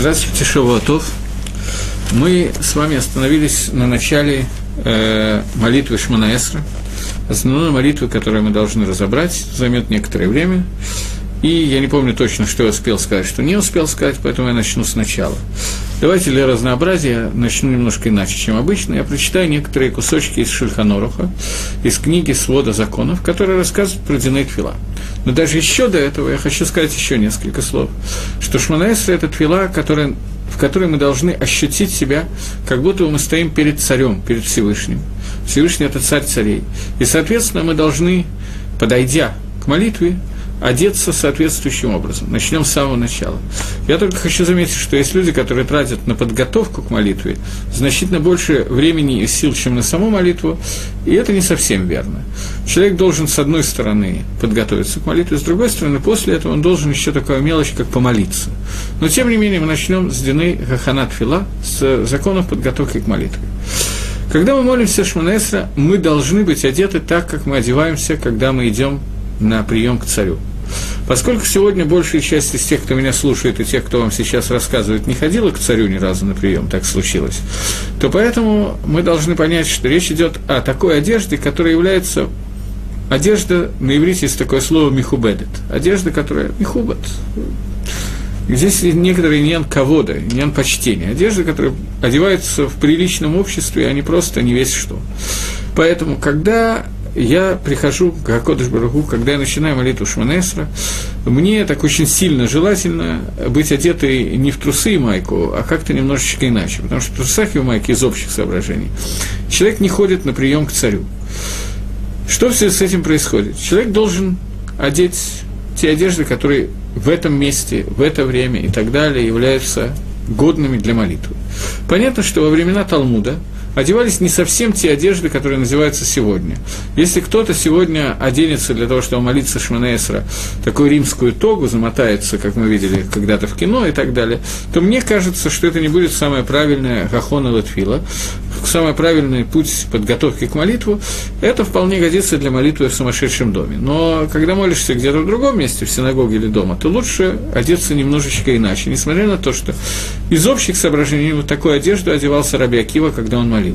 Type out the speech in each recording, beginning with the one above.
Здравствуйте, Шавуатов. Мы с вами остановились на начале э, молитвы Шманаэсра, основной молитвы, которую мы должны разобрать, займет некоторое время. И я не помню точно, что я успел сказать, что не успел сказать, поэтому я начну сначала. Давайте для разнообразия начну немножко иначе, чем обычно. Я прочитаю некоторые кусочки из Шульханоруха, из книги «Свода законов», которые рассказывают про Диней Твила. Но даже еще до этого я хочу сказать еще несколько слов, что Шманаэсра – это Твила, которая, в которой мы должны ощутить себя, как будто мы стоим перед царем, перед Всевышним. Всевышний – это царь царей. И, соответственно, мы должны, подойдя к молитве, одеться соответствующим образом. Начнем с самого начала. Я только хочу заметить, что есть люди, которые тратят на подготовку к молитве значительно больше времени и сил, чем на саму молитву, и это не совсем верно. Человек должен, с одной стороны, подготовиться к молитве, с другой стороны, после этого он должен еще такая мелочь, как помолиться. Но, тем не менее, мы начнем с Дины Хаханат Фила, с законов подготовки к молитве. Когда мы молимся Шманесра, мы должны быть одеты так, как мы одеваемся, когда мы идем на прием к царю. Поскольку сегодня большая часть из тех, кто меня слушает, и тех, кто вам сейчас рассказывает, не ходила к царю ни разу на прием, так случилось, то поэтому мы должны понять, что речь идет о такой одежде, которая является одежда, на иврите есть такое слово михубедет, одежда, которая михубет, Здесь некоторые ньян ковода, ньян почтения. Одежда, которая одевается в приличном обществе, а не просто не весь что. Поэтому, когда я прихожу к Акодыш Барагу, когда я начинаю молитву Шманесра, мне так очень сильно желательно быть одетой не в трусы и майку, а как-то немножечко иначе, потому что в трусах и в майке из общих соображений человек не ходит на прием к царю. Что все с этим происходит? Человек должен одеть те одежды, которые в этом месте, в это время и так далее являются годными для молитвы. Понятно, что во времена Талмуда – одевались не совсем те одежды, которые называются сегодня. Если кто-то сегодня оденется для того, чтобы молиться Шманесра, такую римскую тогу, замотается, как мы видели когда-то в кино и так далее, то мне кажется, что это не будет самое правильное Гахона Латфила, самый правильный путь подготовки к молитву, это вполне годится для молитвы в сумасшедшем доме. Но когда молишься где-то в другом месте, в синагоге или дома, то лучше одеться немножечко иначе, несмотря на то, что из общих соображений вот такую одежду одевался Раби Акива, когда он молился.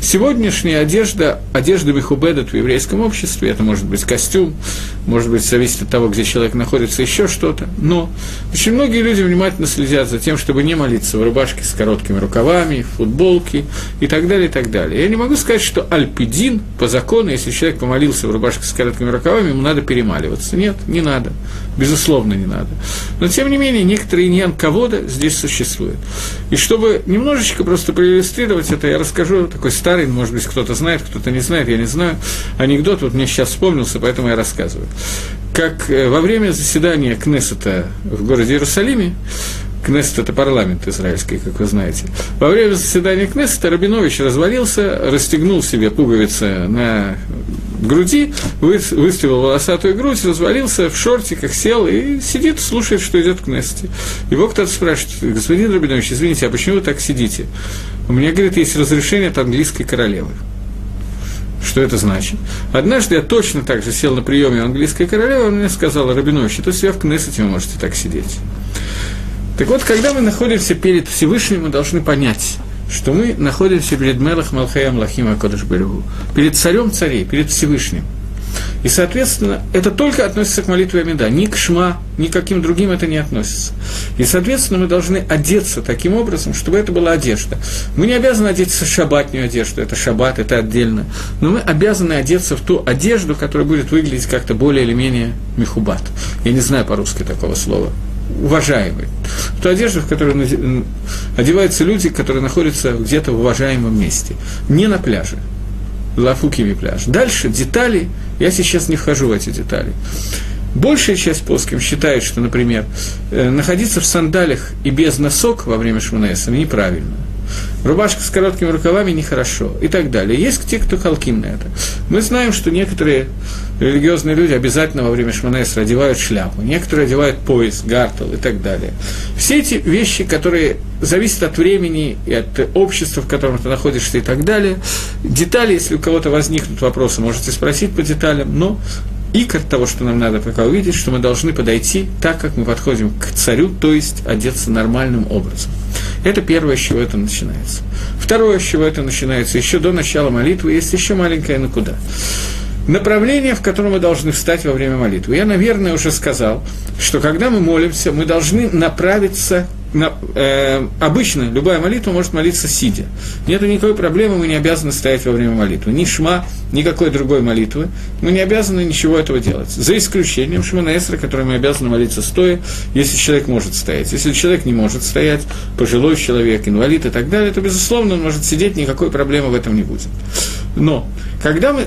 Сегодняшняя одежда, одежда Бехубедет в еврейском обществе, это может быть костюм, может быть, зависит от того, где человек находится, еще что-то. Но очень многие люди внимательно следят за тем, чтобы не молиться в рубашке с короткими рукавами, футболке и так далее, и так далее. Я не могу сказать, что альпидин по закону, если человек помолился в рубашке с короткими рукавами, ему надо перемаливаться. Нет, не надо. Безусловно, не надо. Но, тем не менее, некоторые ньян ковода здесь существуют. И чтобы немножечко просто проиллюстрировать это, я расскажу такой старый, может быть, кто-то знает, кто-то не знает, я не знаю, анекдот, вот мне сейчас вспомнился, поэтому я рассказываю. Как э, во время заседания Кнессета в городе Иерусалиме, Кнессет – это парламент израильский, как вы знаете. Во время заседания Кнессета Рабинович развалился, расстегнул себе пуговицы на груди, выставил волосатую грудь, развалился в шортиках, сел и сидит, слушает, что идет в Кнессете. Его кто-то спрашивает, господин Рабинович, извините, а почему вы так сидите? У меня, говорит, есть разрешение от английской королевы. Что это значит? Однажды я точно так же сел на приеме английской королевы, он мне сказал, Рабинович, то себя в Кнессете вы можете так сидеть. Так вот, когда мы находимся перед Всевышним, мы должны понять, что мы находимся перед Мелах Малхаям Лахима Кодыш перед царем царей, перед Всевышним. И, соответственно, это только относится к молитве Амида, ни к Шма, ни к каким другим это не относится. И, соответственно, мы должны одеться таким образом, чтобы это была одежда. Мы не обязаны одеться в шабатнюю одежду, это шаббат, это отдельно, но мы обязаны одеться в ту одежду, которая будет выглядеть как-то более или менее мехубат. Я не знаю по-русски такого слова уважаемый. Ту одежду, в которую одеваются люди, которые находятся где-то в уважаемом месте, не на пляже. Лафукими пляж. Дальше детали, я сейчас не вхожу в эти детали. Большая часть плоским считает, что, например, э, находиться в сандалях и без носок во время шманеса неправильно. Рубашка с короткими рукавами нехорошо и так далее. Есть те, кто халким на это. Мы знаем, что некоторые религиозные люди обязательно во время шманесра одевают шляпу, некоторые одевают пояс, гартел и так далее. Все эти вещи, которые зависят от времени и от общества, в котором ты находишься и так далее. Детали, если у кого-то возникнут вопросы, можете спросить по деталям, но икор того, что нам надо пока увидеть, что мы должны подойти так, как мы подходим к царю, то есть одеться нормальным образом. Это первое, с чего это начинается. Второе, с чего это начинается, еще до начала молитвы, есть еще маленькая накуда направление, в котором мы должны встать во время молитвы. Я, наверное, уже сказал, что когда мы молимся, мы должны направиться на, э, обычно любая молитва может молиться сидя. Нет никакой проблемы, мы не обязаны стоять во время молитвы. Ни шма, никакой другой молитвы. Мы не обязаны ничего этого делать. За исключением шмана эсра, который мы обязаны молиться стоя, если человек может стоять. Если человек не может стоять, пожилой человек, инвалид и так далее, то, безусловно, он может сидеть, никакой проблемы в этом не будет. Но, когда мы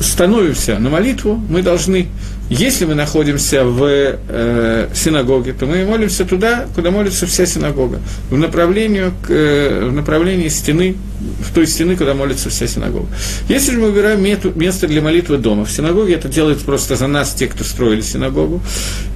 становимся на молитву, мы должны, если мы находимся в э, синагоге, то мы молимся туда, куда молится вся синагога, в направлении, к, э, в направлении стены, в той стены, куда молится вся синагога. Если же мы выбираем место для молитвы дома, в синагоге это делают просто за нас те, кто строили синагогу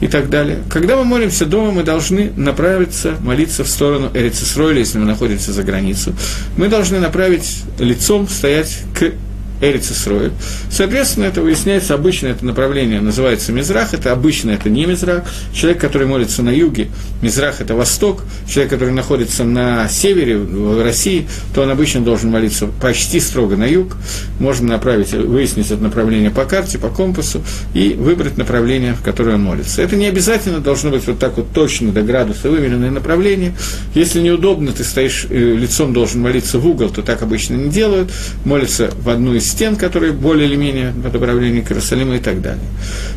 и так далее. Когда мы молимся дома, мы должны направиться, молиться в сторону Эрицесройля, если мы находимся за границу. Мы должны направить лицом, стоять к Эрицесроэль. Соответственно, это выясняется, обычно это направление называется Мизрах, это обычно это не Мизрах. Человек, который молится на юге, Мизрах – это восток. Человек, который находится на севере, в России, то он обычно должен молиться почти строго на юг. Можно направить, выяснить это направление по карте, по компасу и выбрать направление, в которое он молится. Это не обязательно должно быть вот так вот точно до градуса выверенное направление. Если неудобно, ты стоишь, э, лицом должен молиться в угол, то так обычно не делают. Молится в одну из стен, которые более или менее по направлению к Иерусалиму и так далее.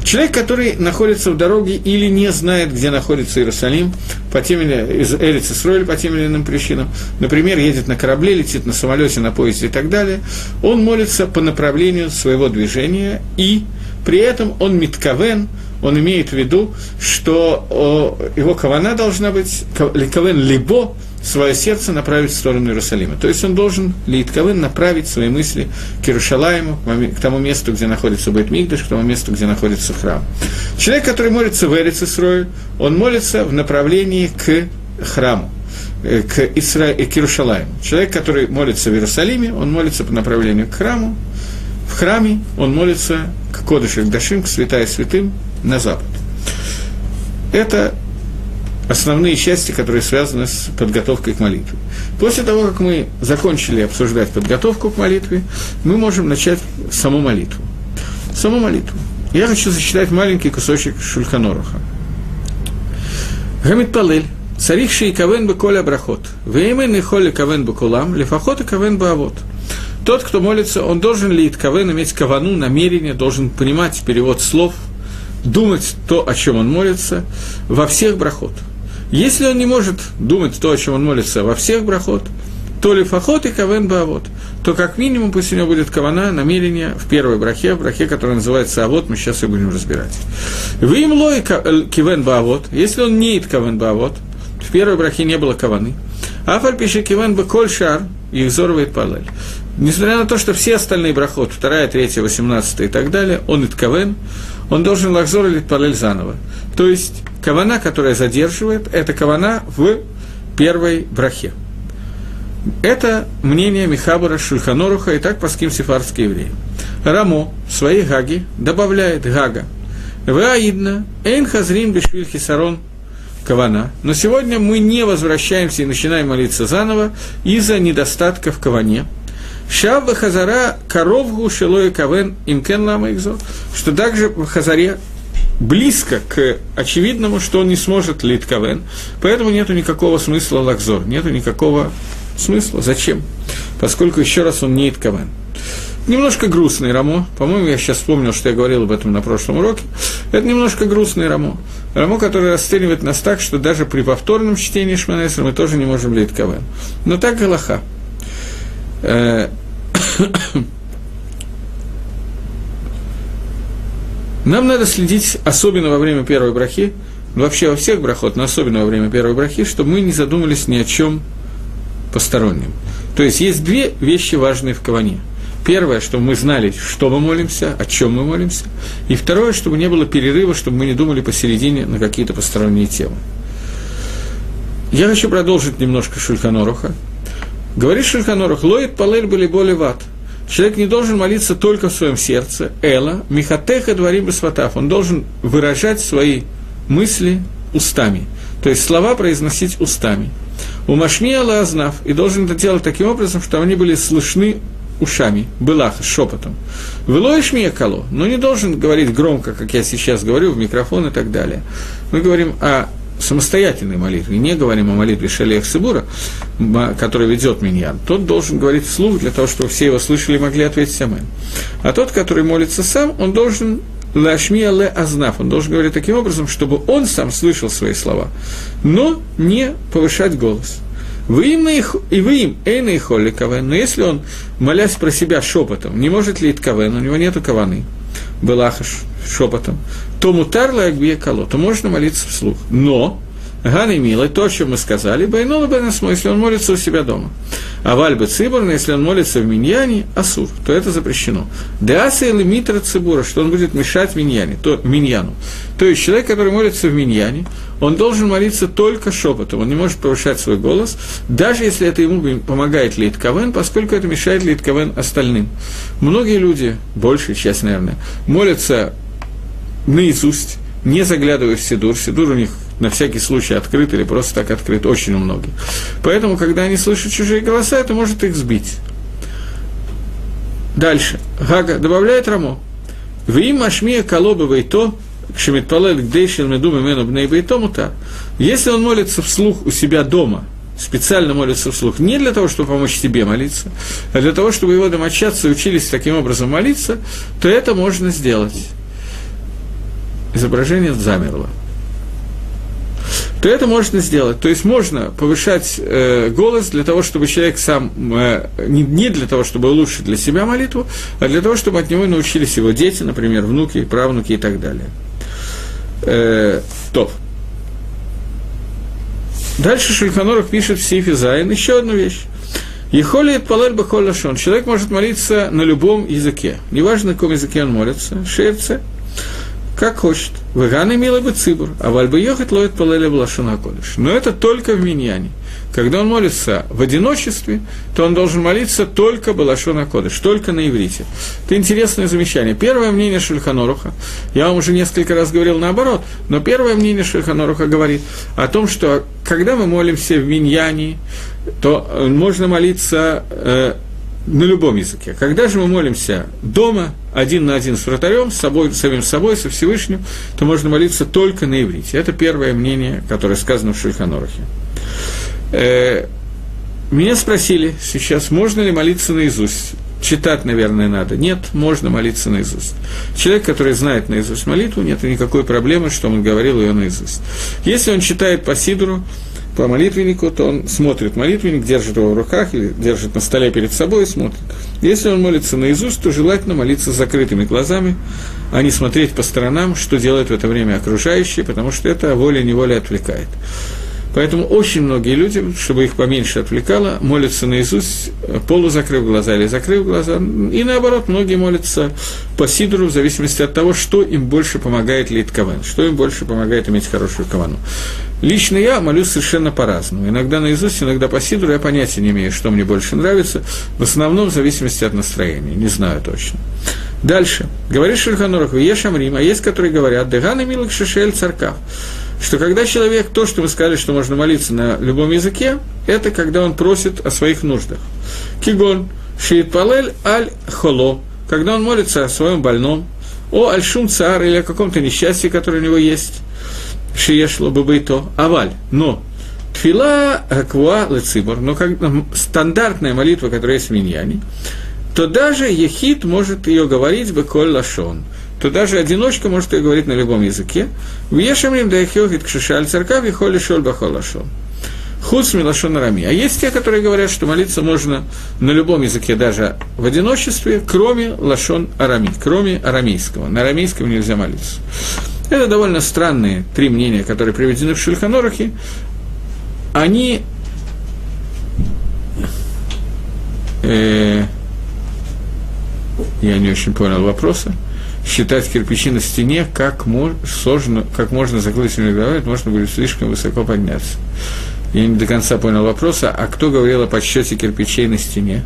Человек, который находится в дороге или не знает, где находится Иерусалим, по тем или из Эрица Сройль по тем или иным причинам, например, едет на корабле, летит на самолете, на поезде и так далее, он молится по направлению своего движения и при этом он митковен, он имеет в виду, что его кавана должна быть, кавен либо, свое сердце направить в сторону Иерусалима. То есть он должен, Лейтковен, направить свои мысли к Иерушалайму, к тому месту, где находится Бейтмигдаш, к тому месту, где находится храм. Человек, который молится в Эрицесрою, он молится в направлении к храму э, к, Исра... Э, к Иерушалайму. Человек, который молится в Иерусалиме, он молится по направлению к храму. В храме он молится к Кодышу, к Дашим, к Святая Святым на запад. Это основные части, которые связаны с подготовкой к молитве. После того, как мы закончили обсуждать подготовку к молитве, мы можем начать саму молитву. Саму молитву. Я хочу зачитать маленький кусочек Шульханоруха. Гамит Палель, царих ши кавен бы коля брахот, веймен и холи кавен бы кулам, лефахот и кавен бы авот. Тот, кто молится, он должен ли кавен иметь кавану, намерение, должен понимать перевод слов, думать то, о чем он молится, во всех брахот – если он не может думать то, о чем он молится во всех брахот, то ли фахот и кавен баавот, то как минимум пусть у него будет кавана, намерение в первой брахе, в брахе, которая называется авот, мы сейчас ее будем разбирать. Вы им лой э, кивен баавот, если он не ид кавен баавот, в первой брахе не было каваны, Афаль пишет кивен бы коль шар, их зорвает палель. Несмотря на то, что все остальные брахот, вторая, третья, восемнадцатая и так далее, он ит кавен, он должен лахзор или палель заново. То есть Кавана, которая задерживает, это кавана в первой брахе. Это мнение Михабара Шульханоруха и так паским сефардские евреи. Рамо в своей гаге добавляет гага. Ваидна, эйн хазрим бешвиль хисарон кавана. Но сегодня мы не возвращаемся и начинаем молиться заново из-за недостатка в каване. Шав хазара коровгу шелой кавен имкен лама что также в хазаре близко к очевидному, что он не сможет литковен, поэтому нет никакого смысла лакзор, нет никакого смысла. Зачем? Поскольку еще раз он не итковен. Немножко грустный Рамо, по-моему, я сейчас вспомнил, что я говорил об этом на прошлом уроке. Это немножко грустный Рамо. Рамо, который расценивает нас так, что даже при повторном чтении Шманесра мы тоже не можем лить КВН. Но так Галаха. Нам надо следить, особенно во время первой брахи, вообще во всех брахот, но особенно во время первой брахи, чтобы мы не задумались ни о чем постороннем. То есть есть две вещи важные в Каване. Первое, чтобы мы знали, что мы молимся, о чем мы молимся. И второе, чтобы не было перерыва, чтобы мы не думали посередине на какие-то посторонние темы. Я хочу продолжить немножко Шульханоруха. Говорит Шульханорух, лоит палель были боли ват. Человек не должен молиться только в своем сердце. Эла, Михатеха, Дворим Басватав. Он должен выражать свои мысли устами. То есть слова произносить устами. У Машмия Лазнав. И должен это делать таким образом, чтобы они были слышны ушами, былах, шепотом. Вылоишь меня кало, но не должен говорить громко, как я сейчас говорю, в микрофон и так далее. Мы говорим о самостоятельной молитве, не говорим о молитве Шалех Сибура, который ведет Миньян, тот должен говорить вслух для того, чтобы все его слышали и могли ответить Амен. А тот, который молится сам, он должен Лашмия ле азнав, он должен говорить таким образом, чтобы он сам слышал свои слова, но не повышать голос. Вы им и вы им эйна и холли кавен, но если он, молясь про себя шепотом, не может ли кавен, у него нету каваны, белахаш шепотом, то мутарла агбия кало, то можно молиться вслух. Но Ганы милой, то, о чем мы сказали, Байнула Бенасмо, если он молится у себя дома. А Вальба Цибурна, если он молится в Миньяне, Асур, то это запрещено. Деаса или Митра Цибура, что он будет мешать Миньяне, то, Миньяну. То есть человек, который молится в Миньяне, он должен молиться только шепотом, он не может повышать свой голос, даже если это ему помогает Лейтковен, поскольку это мешает Лейтковен остальным. Многие люди, большая часть, наверное, молятся наизусть, не заглядывая в Сидур. Сидур у них на всякий случай открыт или просто так открыт, очень у многих. Поэтому, когда они слышат чужие голоса, это может их сбить. Дальше. Гага добавляет Рамо. В им ашмия колоба вейто, кшемитпалел гдейшин медум имену бней вейто мута. Если он молится вслух у себя дома, специально молится вслух, не для того, чтобы помочь себе молиться, а для того, чтобы его домочадцы учились таким образом молиться, то это можно сделать. Изображение замерло то это можно сделать. То есть можно повышать э, голос для того, чтобы человек сам, э, не, не для того, чтобы улучшить для себя молитву, а для того, чтобы от него научились его дети, например, внуки, правнуки и так далее. Э, топ. Дальше Шульханорах пишет в Сифе Зайн еще одну вещь. Ехолит палель бахоль лашон. Человек может молиться на любом языке. Неважно, на каком языке он молится. Шерце, как хочет. Выганы милый бы цибур, а вальбы йохат лоет палеля в лашона кодыш. Но это только в миньяне. Когда он молится в одиночестве, то он должен молиться только Балашона Кодыш, только на иврите. Это интересное замечание. Первое мнение Шульханоруха, я вам уже несколько раз говорил наоборот, но первое мнение Шульханоруха говорит о том, что когда мы молимся в Миньяне, то можно молиться э, на любом языке. Когда же мы молимся дома, один на один с вратарем, с собой, самим собой, со Всевышним, то можно молиться только на иврите. Это первое мнение, которое сказано в Шульханорахе. Э, меня спросили сейчас, можно ли молиться наизусть. Читать, наверное, надо. Нет, можно молиться наизусть. Человек, который знает наизусть молитву, нет никакой проблемы, что он говорил ее наизусть. Если он читает по Сидору, по молитвеннику, то он смотрит молитвенник, держит его в руках или держит на столе перед собой и смотрит. Если он молится наизусть, то желательно молиться с закрытыми глазами, а не смотреть по сторонам, что делают в это время окружающие, потому что это волей-неволей отвлекает. Поэтому очень многие люди, чтобы их поменьше отвлекало, молятся наизусть, полузакрыв глаза или закрыв глаза. И наоборот, многие молятся по сидору в зависимости от того, что им больше помогает лить каван, что им больше помогает иметь хорошую кавану. Лично я молюсь совершенно по-разному. Иногда наизусть, иногда по сидору. Я понятия не имею, что мне больше нравится. В основном в зависимости от настроения. Не знаю точно. Дальше. Говорит Шульханорах, Ешамрим, а есть, которые говорят, Деган и Милок Шишель Царкав что когда человек, то, что мы сказали, что можно молиться на любом языке, это когда он просит о своих нуждах. Кигон, шиит палель аль холо, когда он молится о своем больном, о альшум цар или о каком-то несчастье, которое у него есть, шиешло бы то, аваль, но Тфила аква лецибор, но как стандартная молитва, которая есть в миньяне, то даже ехид может ее говорить бы коль лашон то даже одиночка может ее говорить на любом языке. В Ешамрим да ихьохит кшишаль церква вихоли шоль бахолашон. Хуц милашон рами. А есть те, которые говорят, что молиться можно на любом языке, даже в одиночестве, кроме лашон арами, кроме арамейского. На арамейском нельзя молиться. Это довольно странные три мнения, которые приведены в Шульханорахе. Они э, я не очень понял вопроса считать кирпичи на стене, как, мож, сложно, как можно закрыть головой, можно будет слишком высоко подняться. Я не до конца понял вопроса, а кто говорил о подсчете кирпичей на стене?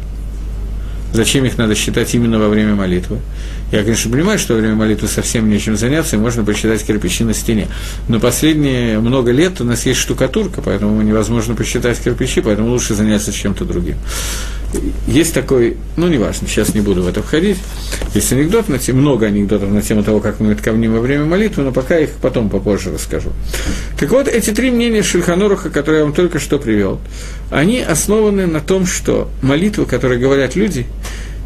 Зачем их надо считать именно во время молитвы. Я, конечно, понимаю, что во время молитвы совсем нечем заняться, и можно посчитать кирпичи на стене. Но последние много лет у нас есть штукатурка, поэтому невозможно посчитать кирпичи, поэтому лучше заняться чем-то другим. Есть такой, ну, неважно, сейчас не буду в это входить. Есть анекдот, на тему, много анекдотов на тему того, как мы камним во время молитвы, но пока их потом попозже расскажу. Так вот, эти три мнения Шульханоруха, которые я вам только что привел, они основаны на том, что молитвы, которые говорят люди,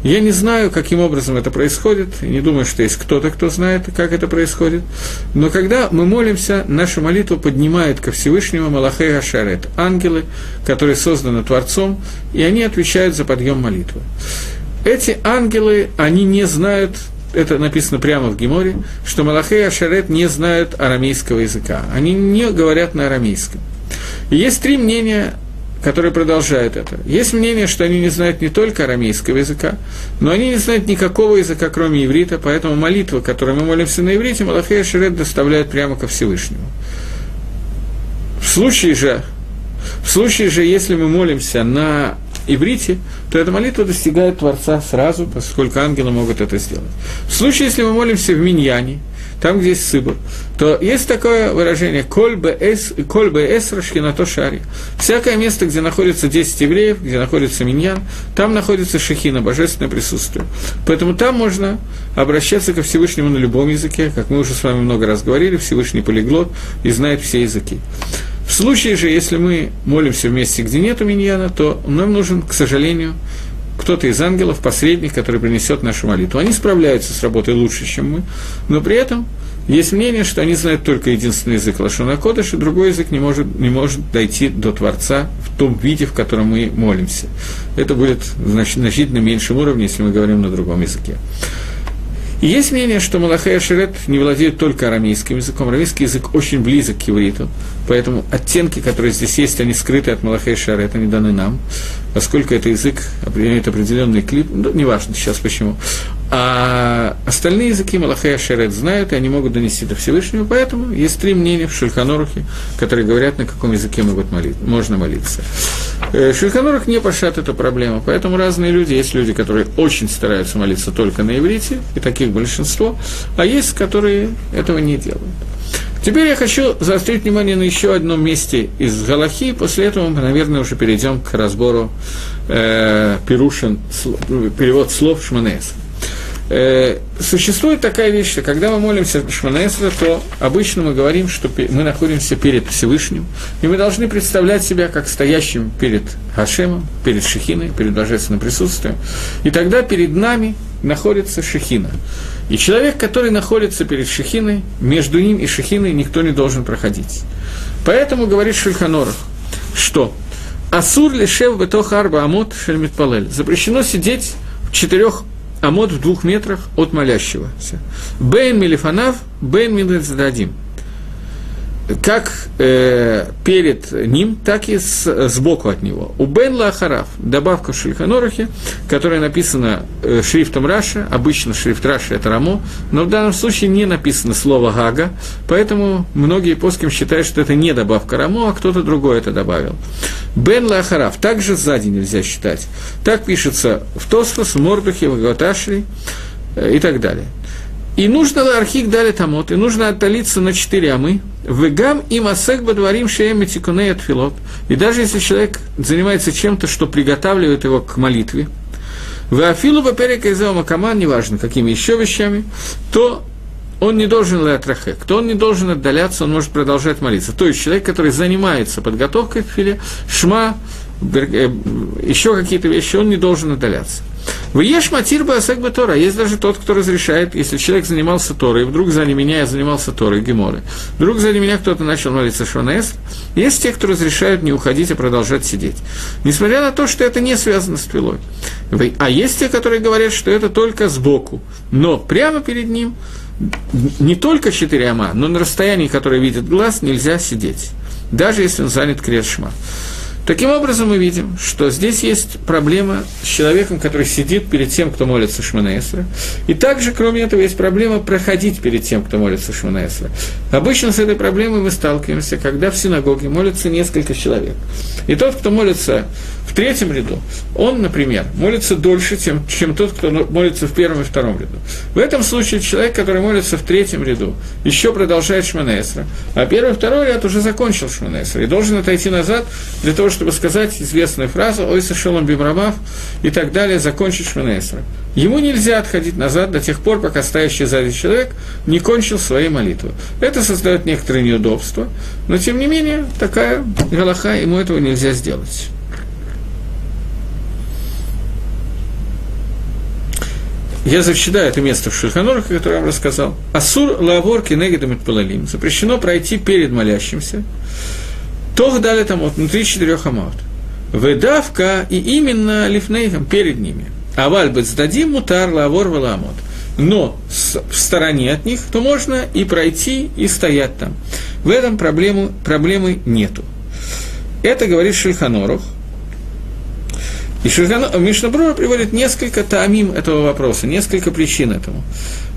я не знаю, каким образом это происходит, не думаю, что есть кто-то, кто знает, как это происходит, но когда мы молимся, наша молитва поднимает ко Всевышнему Малахей Ашарет, ангелы, которые созданы Творцом, и они отвечают за подъем молитвы. Эти ангелы, они не знают, это написано прямо в Геморе, что Малахей Ашарет не знают арамейского языка, они не говорят на арамейском. И есть три мнения которые продолжают это. Есть мнение, что они не знают не только арамейского языка, но они не знают никакого языка, кроме иврита, поэтому молитва, которой мы молимся на иврите, Малахея Шерет доставляет прямо ко Всевышнему. В случае же, в случае же, если мы молимся на иврите, то эта молитва достигает Творца сразу, поскольку ангелы могут это сделать. В случае, если мы молимся в Миньяне, там, где есть сыбор, то есть такое выражение «коль бы эс, эс на то шаре». Всякое место, где находится 10 евреев, где находится миньян, там находится шахина, божественное присутствие. Поэтому там можно обращаться ко Всевышнему на любом языке, как мы уже с вами много раз говорили, Всевышний полиглот и знает все языки. В случае же, если мы молимся в месте, где нет миньяна, то нам нужен, к сожалению, кто-то из ангелов, посредник, который принесет нашу молитву. Они справляются с работой лучше, чем мы, но при этом есть мнение, что они знают только единственный язык Лашона Кодыш, и другой язык не может, не может дойти до Творца в том виде, в котором мы молимся. Это будет значительно меньшем уровне, если мы говорим на другом языке. Есть мнение, что Малахай Ашерет не владеет только арамейским языком. Арамейский язык очень близок к ивриту, поэтому оттенки, которые здесь есть, они скрыты от Малахай Ашерет, они даны нам, поскольку это язык имеет определенный клип, ну, неважно сейчас почему. А остальные языки Малахай Ашерет знают, и они могут донести до Всевышнего, поэтому есть три мнения в Шульханорухе, которые говорят, на каком языке могут молить, можно молиться. Э, Шульханорух не пошат эту проблему, поэтому разные люди, есть люди, которые очень стараются молиться только на иврите, и таких большинство, а есть, которые этого не делают. Теперь я хочу заострить внимание на еще одном месте из Галахи, после этого мы, наверное, уже перейдем к разбору э, Перушин, перевод слов Шманеса. Э, существует такая вещь, что когда мы молимся Шманаэсра, то обычно мы говорим, что мы находимся перед Всевышним, и мы должны представлять себя как стоящим перед Хашемом, перед Шехиной, перед Божественным присутствием. И тогда перед нами находится Шехина. И человек, который находится перед Шехиной, между ним и Шехиной никто не должен проходить. Поэтому говорит Шульханорах, что Асур лишев бетох арба амот шельмитпалель. Запрещено сидеть в четырех амод в двух метрах от молящегося. Бейн милифанав, бейн милицдадим. Как э, перед ним, так и с, сбоку от него. У Бен Лахараф добавка в Шульханорахе, которая написана э, шрифтом Раша, обычно шрифт Раша это Рамо, но в данном случае не написано слово Гага, поэтому многие поским считают, что это не добавка Рамо, а кто-то другой это добавил. Бен Лахараф также сзади нельзя считать. Так пишется в Тосфос, Мордухе, в Гаваташри э, и так далее. И нужно архик дали тамот, и нужно отталиться на четыре амы. Вегам и масек бадварим шеем тикуней от филот. И даже если человек занимается чем-то, что приготавливает его к молитве, в Афилу Баперика из Макаман, неважно какими еще вещами, то он не должен леатрахек, кто он не должен отдаляться, он может продолжать молиться. То есть человек, который занимается подготовкой к филе, шма, э, еще какие-то вещи, он не должен отдаляться. В ешь матир асек Тора. Есть даже тот, кто разрешает, если человек занимался Торой, и вдруг сзади меня я занимался Торой, Геморы. Вдруг сзади меня кто-то начал молиться Шванес. Есть те, кто разрешают не уходить, а продолжать сидеть. Несмотря на то, что это не связано с твилой. А есть те, которые говорят, что это только сбоку. Но прямо перед ним не только четыре ама, но на расстоянии, которое видит глаз, нельзя сидеть, даже если он занят крест Таким образом, мы видим, что здесь есть проблема с человеком, который сидит перед тем, кто молится Шманаэсра. И также, кроме этого, есть проблема проходить перед тем, кто молится Шманаэсра. Обычно с этой проблемой мы сталкиваемся, когда в синагоге молятся несколько человек. И тот, кто молится в третьем ряду, он, например, молится дольше, чем, чем тот, кто молится в первом и втором ряду. В этом случае человек, который молится в третьем ряду, еще продолжает Шманесра, а первый и второй ряд уже закончил Шманесра и должен отойти назад для того, чтобы сказать известную фразу «Ой, сошелом бимрамав» и так далее, закончить Шманесра. Ему нельзя отходить назад до тех пор, пока стоящий сзади человек не кончил своей молитвы. Это создает некоторые неудобства, но тем не менее такая галаха, ему этого нельзя сделать. Я зачитаю это место в Шульханорах, которое я вам рассказал. Асур лавор кенегедам палалим. Запрещено пройти перед молящимся. Тох дали там вот внутри четырех амаут. Выдавка и именно лифнейхам перед ними. Аваль быть сдадим мутар лавор валамот. Но в стороне от них, то можно и пройти, и стоять там. В этом проблему, проблемы нету. Это говорит Шульханорух, и Мишнабрура приводит несколько таамим этого вопроса, несколько причин этому.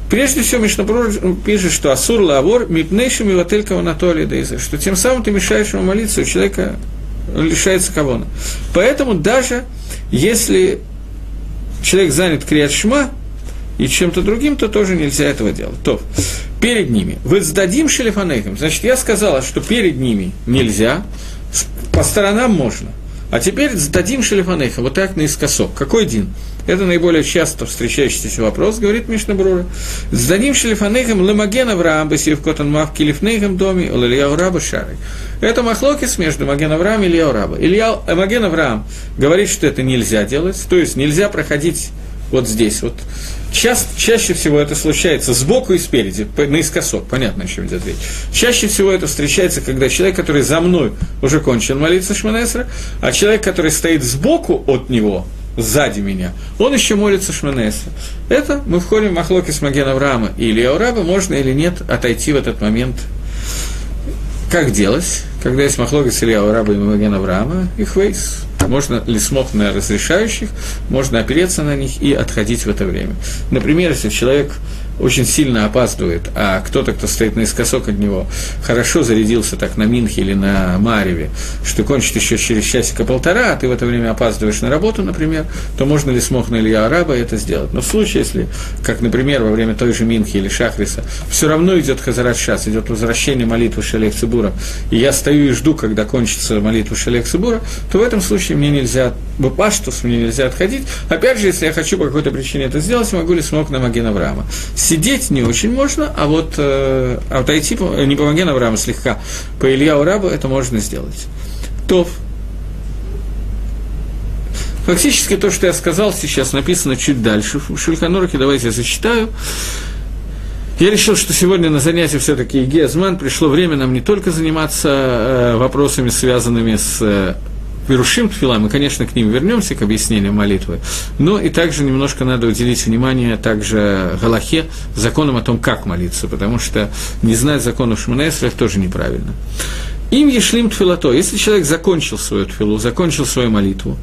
Прежде всего, Мишнабрур пишет, что Асур Лавор мипнейшим и вателька Анатолия Дейза, что тем самым ты мешаешь ему молиться, у человека лишается кавона. Поэтому даже если человек занят криатшма и чем-то другим, то тоже нельзя этого делать. То, перед ними. Вы сдадим шелефанейхам. Значит, я сказала, что перед ними нельзя, по сторонам можно – а теперь сдадим шелефанейха, вот так наискосок. Какой дин? Это наиболее часто встречающийся вопрос, говорит Мишна Брура. Сдадим шелефанейхам лемаген Авраам бесив котан мавки лифнейхам доме Илья раба шары. Это махлокис между Маген Авраам и Илья раба. Илья, э, Маген Авраам говорит, что это нельзя делать, то есть нельзя проходить вот здесь вот. Ча- чаще всего это случается сбоку и спереди, наискосок, понятно, о чем идет речь. Чаще всего это встречается, когда человек, который за мной уже кончил молиться Шманесра, а человек, который стоит сбоку от него, сзади меня, он еще молится Шманесра. Это мы входим в Махлоки с Маген Авраама и Илья можно или нет отойти в этот момент. Как делать, когда есть Махлоки с Илья Раба и Маген Авраама, их вейс – можно ли смог на разрешающих, можно опереться на них и отходить в это время. Например, если человек очень сильно опаздывает, а кто-то, кто стоит наискосок от него, хорошо зарядился так на Минхе или на Мареве, что кончит еще через часика-полтора, а ты в это время опаздываешь на работу, например, то можно ли смог на Илья Араба это сделать. Но в случае, если, как, например, во время той же Минхи или Шахриса, все равно идет Хазарат Шас, идет возвращение молитвы Шалех Цибура, и я стою и жду, когда кончится молитва Шалех Цибура, то в этом случае мне нельзя, Бапаштус, мне нельзя отходить. Опять же, если я хочу по какой-то причине это сделать, могу ли смог на Маген Авраама. Сидеть не очень можно, а вот э, отойти, не по Маген Авраама слегка, по Илья Урабу это можно сделать. Тов. Фактически то, что я сказал сейчас, написано чуть дальше в Шульханорке, давайте я зачитаю. Я решил, что сегодня на занятии все-таки Гезман пришло время нам не только заниматься э, вопросами, связанными с Верушим Тфила, мы, конечно, к ним вернемся, к объяснению молитвы, но и также немножко надо уделить внимание также Галахе, законам о том, как молиться, потому что не знать законов Шманаэсрах тоже неправильно. Им ешлим тфилато, если человек закончил свою тфилу, закончил свою молитву,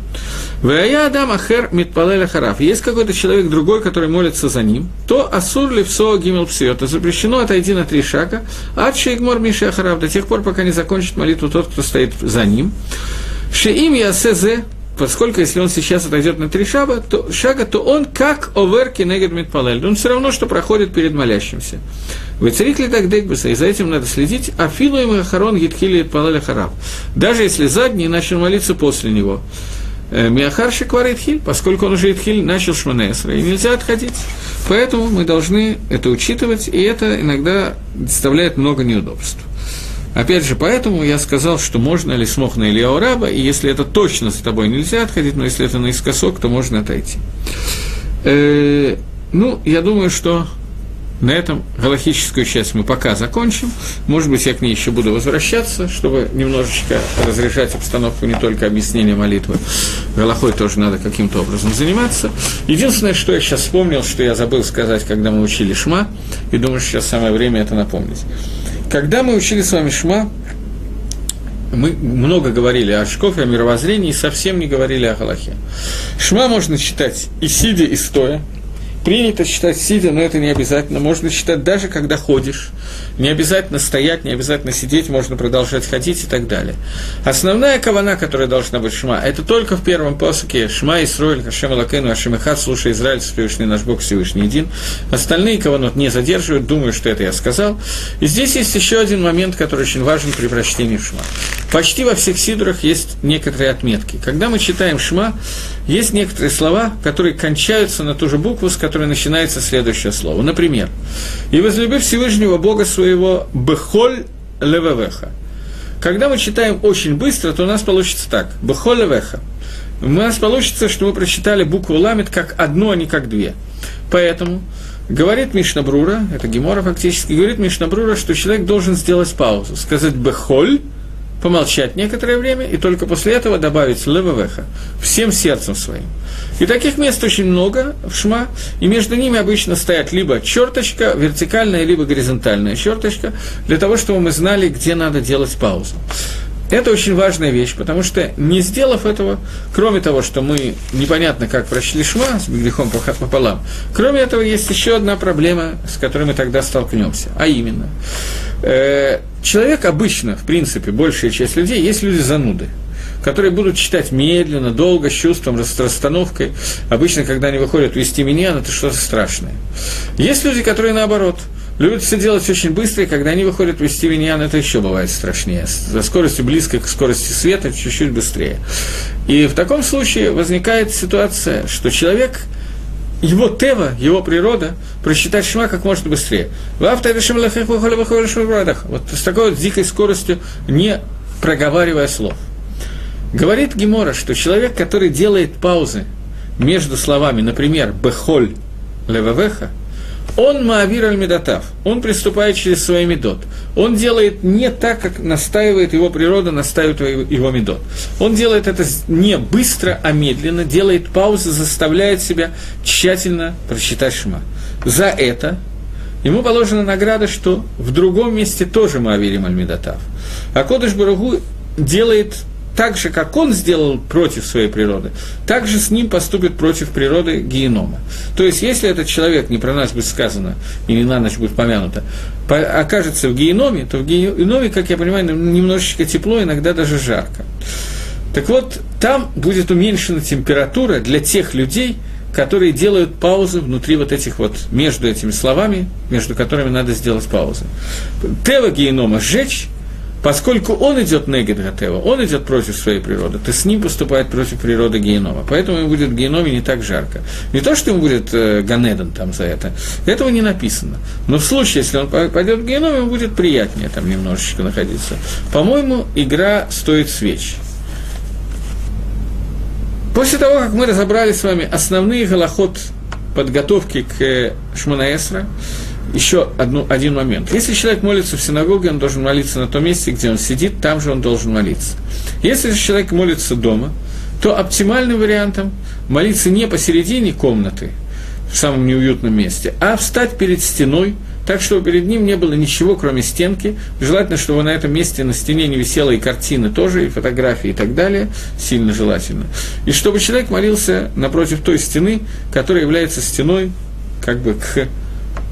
Вая Адам Ахер Митпалеля Хараф, есть какой-то человек другой, который молится за ним, то Асур Левсо Гимел Псиот, запрещено отойти на три шага, от Шейгмор Миша Хараф, до тех пор, пока не закончит молитву тот, кто стоит за ним. Шеим Ясезе, поскольку если он сейчас отойдет на три шага, то, шага, то он как оверки негед митпалель. Он все равно, что проходит перед молящимся. Вы царик ли так дегбеса, и за этим надо следить, а филу им ахарон гитхили палеля хараб. Даже если задний начал молиться после него. Э, Миахар Итхиль, поскольку он уже Итхиль начал Шманесра, и нельзя отходить. Поэтому мы должны это учитывать, и это иногда доставляет много неудобств. Опять же, поэтому я сказал, что можно ли смог на Илья Раба, и если это точно с тобой нельзя отходить, но если это наискосок, то можно отойти. Э, ну, я думаю, что на этом галахическую часть мы пока закончим. Может быть, я к ней еще буду возвращаться, чтобы немножечко разрешать обстановку не только объяснения молитвы. Галахой тоже надо каким-то образом заниматься. Единственное, что я сейчас вспомнил, что я забыл сказать, когда мы учили Шма, и думаю, что сейчас самое время это напомнить. Когда мы учили с вами Шма, мы много говорили о Шкофе, о мировоззрении, и совсем не говорили о Галахе. Шма можно читать и сидя, и стоя. Принято читать сидя, но это не обязательно. Можно читать даже когда ходишь. Не обязательно стоять, не обязательно сидеть, можно продолжать ходить и так далее. Основная кавана, которая должна быть шма, это только в первом посоке Шма, Исроиль, Хашем Алакену, Ашемихат, слушай Израиль, Всевышний наш Бог, Всевышний един. Остальные каванот не задерживают, думаю, что это я сказал. И здесь есть еще один момент, который очень важен при прочтении Шма. Почти во всех сидурах есть некоторые отметки. Когда мы читаем Шма, есть некоторые слова, которые кончаются на ту же букву, с которой начинается следующее слово. Например, «И возлюби Всевышнего Бога своего Бехоль Левевеха». Когда мы читаем очень быстро, то у нас получится так – Бехоль Левеха. У нас получится, что мы прочитали букву Ламит как одну, а не как две. Поэтому говорит Мишнабрура, это Гемора фактически, говорит Мишнабрура, что человек должен сделать паузу, сказать «Бехоль», помолчать некоторое время и только после этого добавить левовеха всем сердцем своим. И таких мест очень много в шма, и между ними обычно стоят либо черточка вертикальная, либо горизонтальная черточка, для того, чтобы мы знали, где надо делать паузу. Это очень важная вещь, потому что не сделав этого, кроме того, что мы непонятно как прочли шма с грехом пополам, кроме этого есть еще одна проблема, с которой мы тогда столкнемся, а именно, э, человек обычно, в принципе, большая часть людей, есть люди зануды которые будут читать медленно, долго, с чувством, с расстановкой. Обычно, когда они выходят вести меня, это что-то страшное. Есть люди, которые наоборот – любят все делать очень быстро, и когда они выходят вести миньян, это еще бывает страшнее. За скоростью близкой к скорости света, чуть-чуть быстрее. И в таком случае возникает ситуация, что человек его тева, его природа, просчитать шма как можно быстрее. Вот с такой вот дикой скоростью, не проговаривая слов. Говорит Гемора, что человек, который делает паузы между словами, например, «бехоль левавеха», он Маавир Аль-Медотав, он приступает через свой медот. Он делает не так, как настаивает его природа, настаивает его медот. Он делает это не быстро, а медленно, делает паузы, заставляет себя тщательно прочитать шма. За это ему положена награда, что в другом месте тоже Маавирим Аль-Медотав. А Кодыш Барагу делает так же, как он сделал против своей природы, так же с ним поступит против природы генома. То есть, если этот человек, не про нас будет сказано, и не на ночь будет помянуто, окажется в геноме, то в геноме, как я понимаю, немножечко тепло, иногда даже жарко. Так вот, там будет уменьшена температура для тех людей, которые делают паузы внутри вот этих вот, между этими словами, между которыми надо сделать паузы. Тева генома сжечь, Поскольку он идет негид Гатева, он идет против своей природы, то с ним поступает против природы генома. Поэтому ему будет в геноме не так жарко. Не то, что ему будет э, Ганедан там за это, этого не написано. Но в случае, если он пойдет в геном, ему будет приятнее там немножечко находиться. По-моему, игра стоит свеч. После того, как мы разобрали с вами основные голоход подготовки к э, Шманаэсра, еще одну, один момент. Если человек молится в синагоге, он должен молиться на том месте, где он сидит, там же он должен молиться. Если же человек молится дома, то оптимальным вариантом молиться не посередине комнаты, в самом неуютном месте, а встать перед стеной, так, чтобы перед ним не было ничего, кроме стенки. Желательно, чтобы на этом месте на стене не висела и картины тоже, и фотографии и так далее, сильно желательно. И чтобы человек молился напротив той стены, которая является стеной как бы к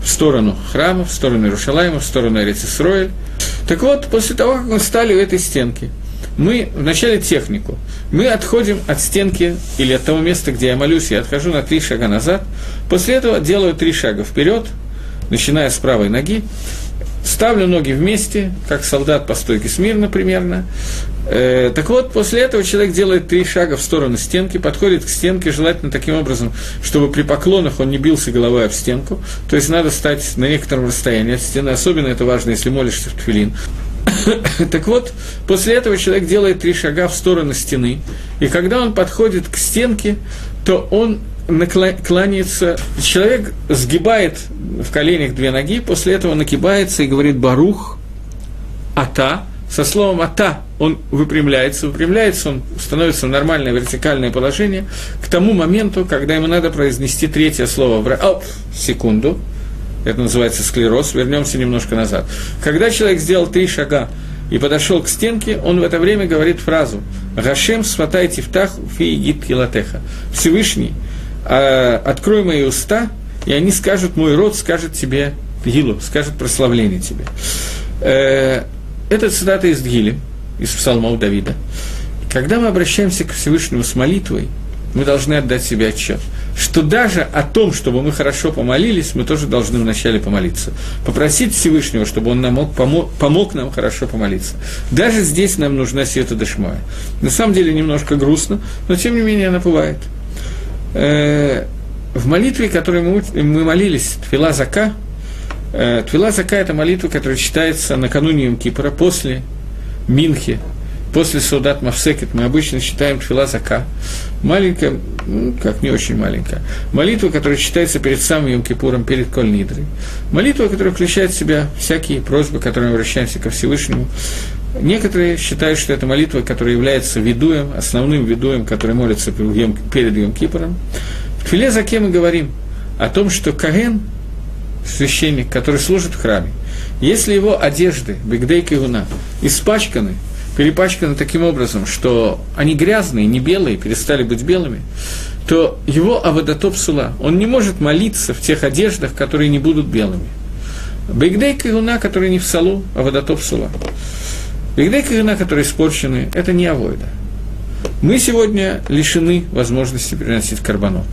в сторону храма, в сторону Иерушалайма, в сторону Эрицисроэль. Так вот, после того, как мы стали у этой стенки, мы вначале технику. Мы отходим от стенки или от того места, где я молюсь, я отхожу на три шага назад. После этого делаю три шага вперед, начиная с правой ноги, ставлю ноги вместе, как солдат по стойке смирно примерно. Э, так вот, после этого человек делает три шага в сторону стенки, подходит к стенке, желательно таким образом, чтобы при поклонах он не бился головой об стенку. То есть надо стать на некотором расстоянии от стены. Особенно это важно, если молишься в тфилин. так вот, после этого человек делает три шага в сторону стены. И когда он подходит к стенке, то он кланяется, человек сгибает в коленях две ноги, после этого накибается и говорит «барух», «ата», со словом «ата» он выпрямляется, выпрямляется, он становится в нормальное вертикальное положение к тому моменту, когда ему надо произнести третье слово. Оп, секунду, это называется склероз, вернемся немножко назад. Когда человек сделал три шага и подошел к стенке, он в это время говорит фразу «Гашем сватай тифтах фи гид Всевышний – а, открой мои уста и они скажут, мой род скажет тебе Гилу, скажет прославление тебе. Э, это цитата из Гили, из псалмов Давида. Когда мы обращаемся к Всевышнему с молитвой, мы должны отдать себе отчет, что даже о том, чтобы мы хорошо помолились, мы тоже должны вначале помолиться. Попросить Всевышнего, чтобы он нам мог, помог, помог нам хорошо помолиться. Даже здесь нам нужна света дышмая. На самом деле немножко грустно, но тем не менее она бывает. Э, в молитве, которой мы, мы молились, Твила Зака, э, Твила Зака – это молитва, которая читается накануне Юм Кипра, после Минхи, после Саудат Мавсекет мы обычно читаем Тфила Зака. Маленькая, ну, как не очень маленькая, молитва, которая читается перед самым Йом Кипуром, перед Коль Нидрой. Молитва, которая включает в себя всякие просьбы, которыми обращаемся ко Всевышнему. Некоторые считают, что это молитва, которая является ведуем, основным ведуем, который молится перед Йом Кипором. В Тфиле Заке мы говорим о том, что Каген, священник, который служит в храме, если его одежды, бигдейка и гуна, испачканы – перепачканы таким образом, что они грязные, не белые, перестали быть белыми, то его аводотоп сула, он не может молиться в тех одеждах, которые не будут белыми. Бигдей кагуна, который не в салу, а Бигдей кагуна, которые испорчены, это не авойда. Мы сегодня лишены возможности приносить карбонот.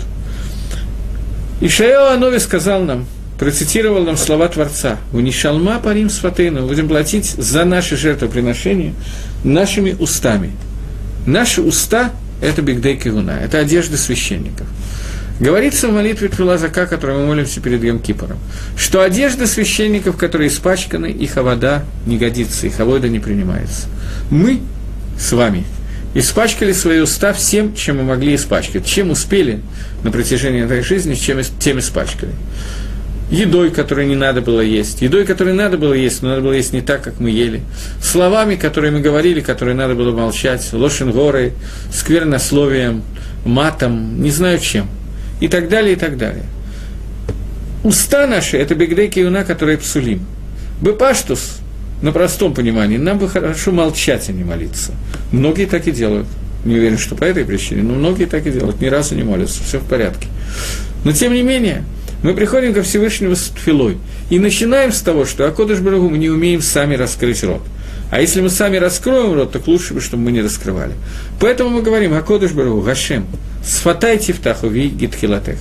Ишаэл Анови сказал нам, процитировал нам слова Творца. «У нишалма парим сватейну» будем платить за наши жертвоприношения нашими устами. Наши уста – это бигдей кигуна, это одежда священников. Говорится в молитве Твилазака, которую мы молимся перед Йом Кипором, что одежда священников, которые испачканы, их вода не годится, их вода не принимается. Мы с вами испачкали свои уста всем, чем мы могли испачкать. Чем успели на протяжении этой жизни, чем, тем испачкали едой, которую не надо было есть, едой, которую надо было есть, но надо было есть не так, как мы ели, словами, которые мы говорили, которые надо было молчать, лошен горой, сквернословием, матом, не знаю чем, и так далее, и так далее. Уста наши – это бегдеки юна, которые псулим. Бепаштус, на простом понимании, нам бы хорошо молчать, а не молиться. Многие так и делают. Не уверен, что по этой причине, но многие так и делают, ни разу не молятся, все в порядке. Но тем не менее, мы приходим ко Всевышнему с тфилой и начинаем с того, что Акодыш Барагу мы не умеем сами раскрыть рот. А если мы сами раскроем рот, то лучше бы, чтобы мы не раскрывали. Поэтому мы говорим, Акодыш Барагу, Гашем, сфатайте в таху ви гитхилатех.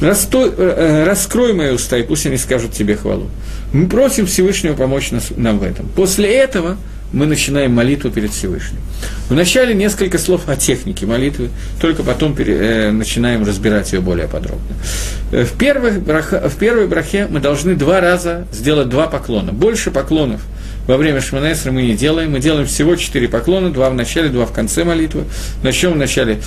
Растой, э, раскрой мои уста, и пусть они скажут тебе хвалу. Мы просим Всевышнего помочь нам в этом. После этого мы начинаем молитву перед Всевышним. Вначале несколько слов о технике молитвы, только потом пере, э, начинаем разбирать ее более подробно. Э, в, первых браха, в первой брахе мы должны два раза сделать два поклона. Больше поклонов во время Шманесра мы не делаем. Мы делаем всего четыре поклона, два в начале, два в конце молитвы. Начнем в начале.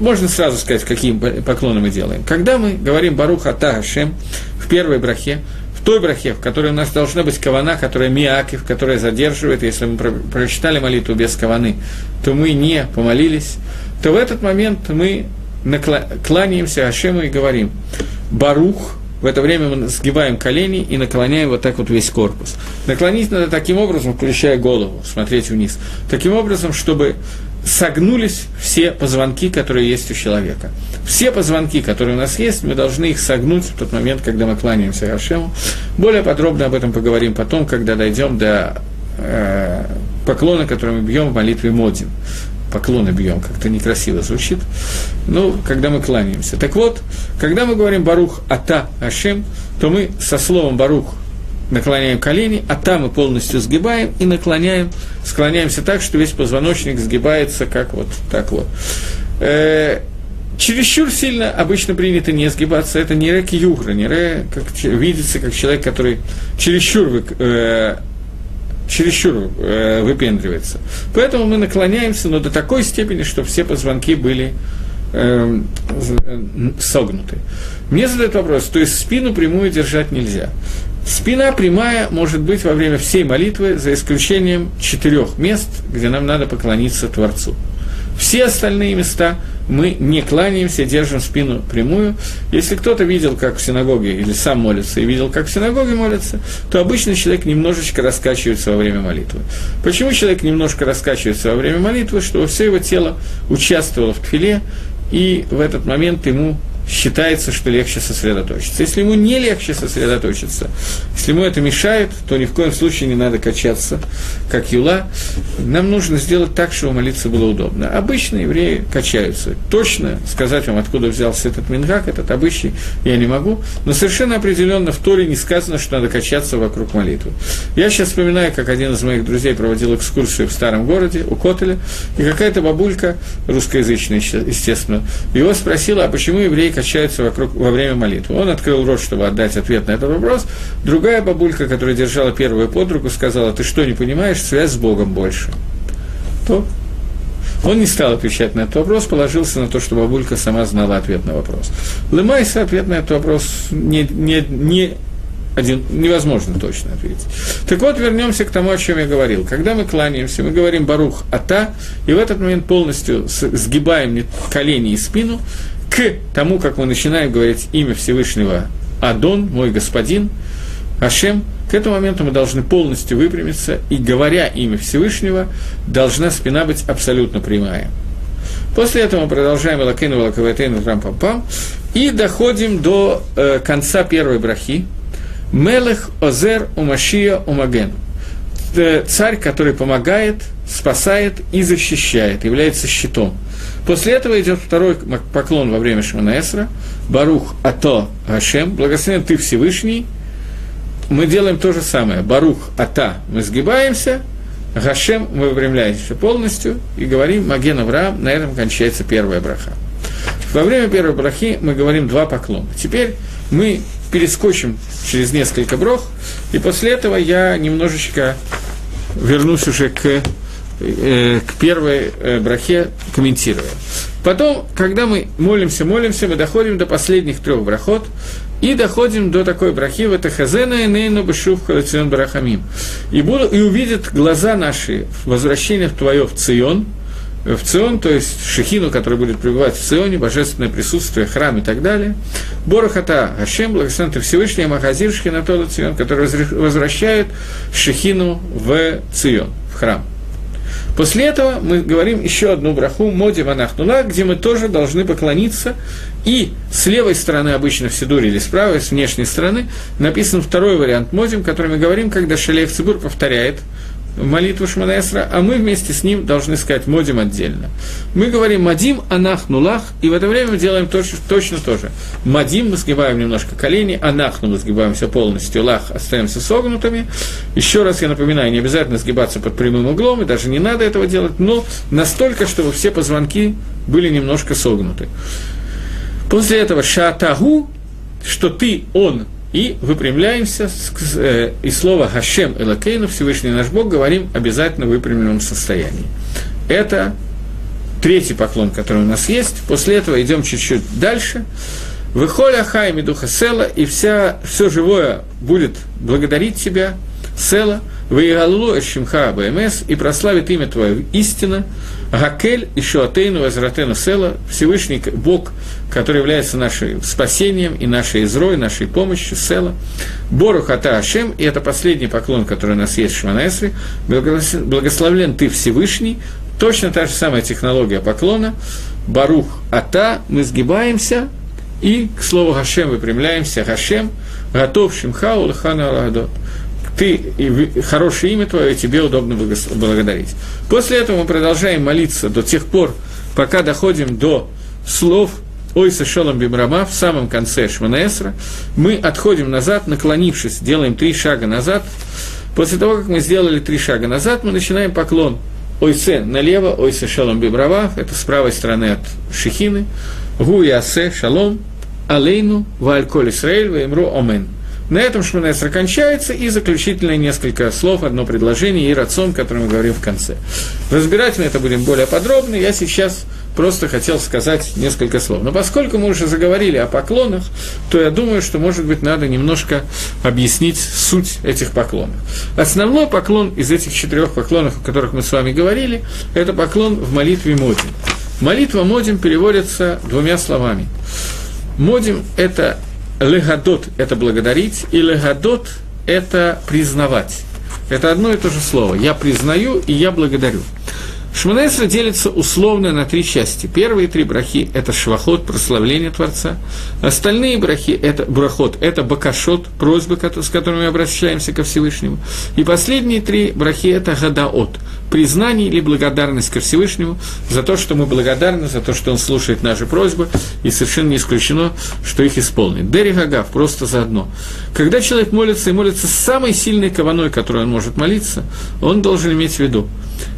Можно сразу сказать, какие поклоны мы делаем. Когда мы говорим Барух Ата Хашем в первой брахе, в той брахе, в которой у нас должна быть кавана, которая миакив, которая задерживает, если мы прочитали молитву без каваны, то мы не помолились, то в этот момент мы кланяемся Ашему и говорим «Барух», в это время мы сгибаем колени и наклоняем вот так вот весь корпус. Наклонить надо таким образом, включая голову, смотреть вниз. Таким образом, чтобы согнулись все позвонки, которые есть у человека. Все позвонки, которые у нас есть, мы должны их согнуть в тот момент, когда мы кланяемся Гашему. Более подробно об этом поговорим потом, когда дойдем до э, поклона, который мы бьем в молитве Модим. Поклоны бьем, как-то некрасиво звучит. Ну, когда мы кланяемся. Так вот, когда мы говорим Барух Ата Ашем, то мы со словом Барух наклоняем колени, а там мы полностью сгибаем и наклоняем, склоняемся так, что весь позвоночник сгибается, как вот так вот. Э, чересчур сильно обычно принято не сгибаться, это не рэк югра, не ре, как видится, как человек, который чересчур, вы, э, чересчур э, выпендривается. Поэтому мы наклоняемся, но до такой степени, что все позвонки были э, согнуты. Мне задают вопрос, то есть спину прямую держать нельзя. Спина прямая может быть во время всей молитвы, за исключением четырех мест, где нам надо поклониться Творцу. Все остальные места мы не кланяемся, держим спину прямую. Если кто-то видел, как в синагоге, или сам молится, и видел, как в синагоге молится, то обычно человек немножечко раскачивается во время молитвы. Почему человек немножко раскачивается во время молитвы? Чтобы все его тело участвовало в тфиле, и в этот момент ему считается, что легче сосредоточиться. Если ему не легче сосредоточиться, если ему это мешает, то ни в коем случае не надо качаться, как юла. Нам нужно сделать так, чтобы молиться было удобно. Обычно евреи качаются. Точно сказать вам, откуда взялся этот мингак, этот обычай, я не могу, но совершенно определенно в Торе не сказано, что надо качаться вокруг молитвы. Я сейчас вспоминаю, как один из моих друзей проводил экскурсию в старом городе, у Котеля, и какая-то бабулька, русскоязычная, естественно, его спросила, а почему евреи качаются вокруг, во время молитвы. Он открыл рот, чтобы отдать ответ на этот вопрос. Другая бабулька, которая держала первую под руку, сказала, ты что, не понимаешь, связь с Богом больше. То он не стал отвечать на этот вопрос, положился на то, что бабулька сама знала ответ на вопрос. Лымайса ответ на этот вопрос не, не, не один, невозможно точно ответить. Так вот, вернемся к тому, о чем я говорил. Когда мы кланяемся, мы говорим «Барух Ата», и в этот момент полностью сгибаем колени и спину, к тому, как мы начинаем говорить имя Всевышнего Адон, мой господин, Ашем, к этому моменту мы должны полностью выпрямиться, и говоря имя Всевышнего, должна спина быть абсолютно прямая. После этого мы продолжаем Элакейну, Элаковайтейну, Трам-Пам-Пам, и доходим до э, конца первой брахи. Мелех, Озер, Умашия, Умаген. Э, царь, который помогает, спасает и защищает, является щитом. После этого идет второй поклон во время Шманаэсра. Барух Ато Гашем, благословен ты Всевышний. Мы делаем то же самое. Барух Ата, мы сгибаемся, Гашем мы выпрямляемся полностью и говорим Маген Авраам, на этом кончается первая браха. Во время первой брахи мы говорим два поклона. Теперь мы перескочим через несколько брох, и после этого я немножечко вернусь уже к к первой э, брахе комментируя. Потом, когда мы молимся, молимся, мы доходим до последних трех брахот и доходим до такой брахи в это хазена и нейну бешув халацион барахамим. И, буду, и увидят глаза наши возвращение в твое в Цион, в Цион, то есть Шехину, который будет пребывать в Ционе, божественное присутствие, храм и так далее. Борохата Хашем, благословен ты Всевышний, Махазир Шхинатола Цион, который возвращает Шехину в Цион, в храм. После этого мы говорим еще одну браху Моди Ванахнула, где мы тоже должны поклониться. И с левой стороны обычно в Сидуре или с правой, с внешней стороны, написан второй вариант Модим, который мы говорим, когда Шалех Цибур повторяет молитву Шманаэсра, а мы вместе с ним должны сказать Модим отдельно. Мы говорим Мадим, Анах, Нулах, и в это время мы делаем точно, точно то же. Мадим, мы сгибаем немножко колени, Анахну мы сгибаемся полностью, Лах остаемся согнутыми. Еще раз я напоминаю, не обязательно сгибаться под прямым углом, и даже не надо этого делать, но настолько, чтобы все позвонки были немножко согнуты. После этого шатагу, что ты, он, и выпрямляемся, э, и слово «Хашем Элакейну», Всевышний наш Бог, говорим обязательно в выпрямленном состоянии. Это третий поклон, который у нас есть. После этого идем чуть-чуть дальше. Выхоля Хайми Духа Села, и вся, все живое будет благодарить тебя, Села, Ваигаллу Эшимха БМС, и прославит имя Твое истина, Гакель и Шуатейну Азратену Села, Всевышний Бог, который является нашим спасением и нашей изрой, нашей помощью, Села. Бору Хата Ашем, и это последний поклон, который у нас есть в Шманаэсре, благословлен Ты Всевышний, точно та же самая технология поклона, Барух Ата, мы сгибаемся, и к слову Гашем выпрямляемся, Гашем, готов Шимхау Лхана Аладот ты, и хорошее имя твое, тебе удобно благодарить. После этого мы продолжаем молиться до тех пор, пока доходим до слов «Ой, Шолом Бимрама» в самом конце Шманаэсра. Мы отходим назад, наклонившись, делаем три шага назад. После того, как мы сделали три шага назад, мы начинаем поклон Ойсе налево, Ойсе Шалом Бибрава, это с правой стороны от Шехины, Гу Ясе Шалом, Алейну, Вальколь Исраэль, Ваимру Омен. На этом Шманесра кончается, и заключительные несколько слов, одно предложение и рацион, который мы говорим в конце. Разбирать мы это будем более подробно, я сейчас просто хотел сказать несколько слов. Но поскольку мы уже заговорили о поклонах, то я думаю, что, может быть, надо немножко объяснить суть этих поклонов. Основной поклон из этих четырех поклонов, о которых мы с вами говорили, это поклон в молитве Модим. Молитва Модим переводится двумя словами. Модим – это Легадот – это благодарить, и легадот – это признавать. Это одно и то же слово. Я признаю и я благодарю. Шманесра делится условно на три части. Первые три брахи – это швахот, прославление Творца. Остальные брахи – это брахот, это бакашот, просьбы, с которыми мы обращаемся ко Всевышнему. И последние три брахи – это гадаот, признание или благодарность ко Всевышнему за то, что мы благодарны, за то, что Он слушает наши просьбы, и совершенно не исключено, что их исполнит. Дери Гагав просто заодно. Когда человек молится и молится самой сильной каваной, которой он может молиться, он должен иметь в виду,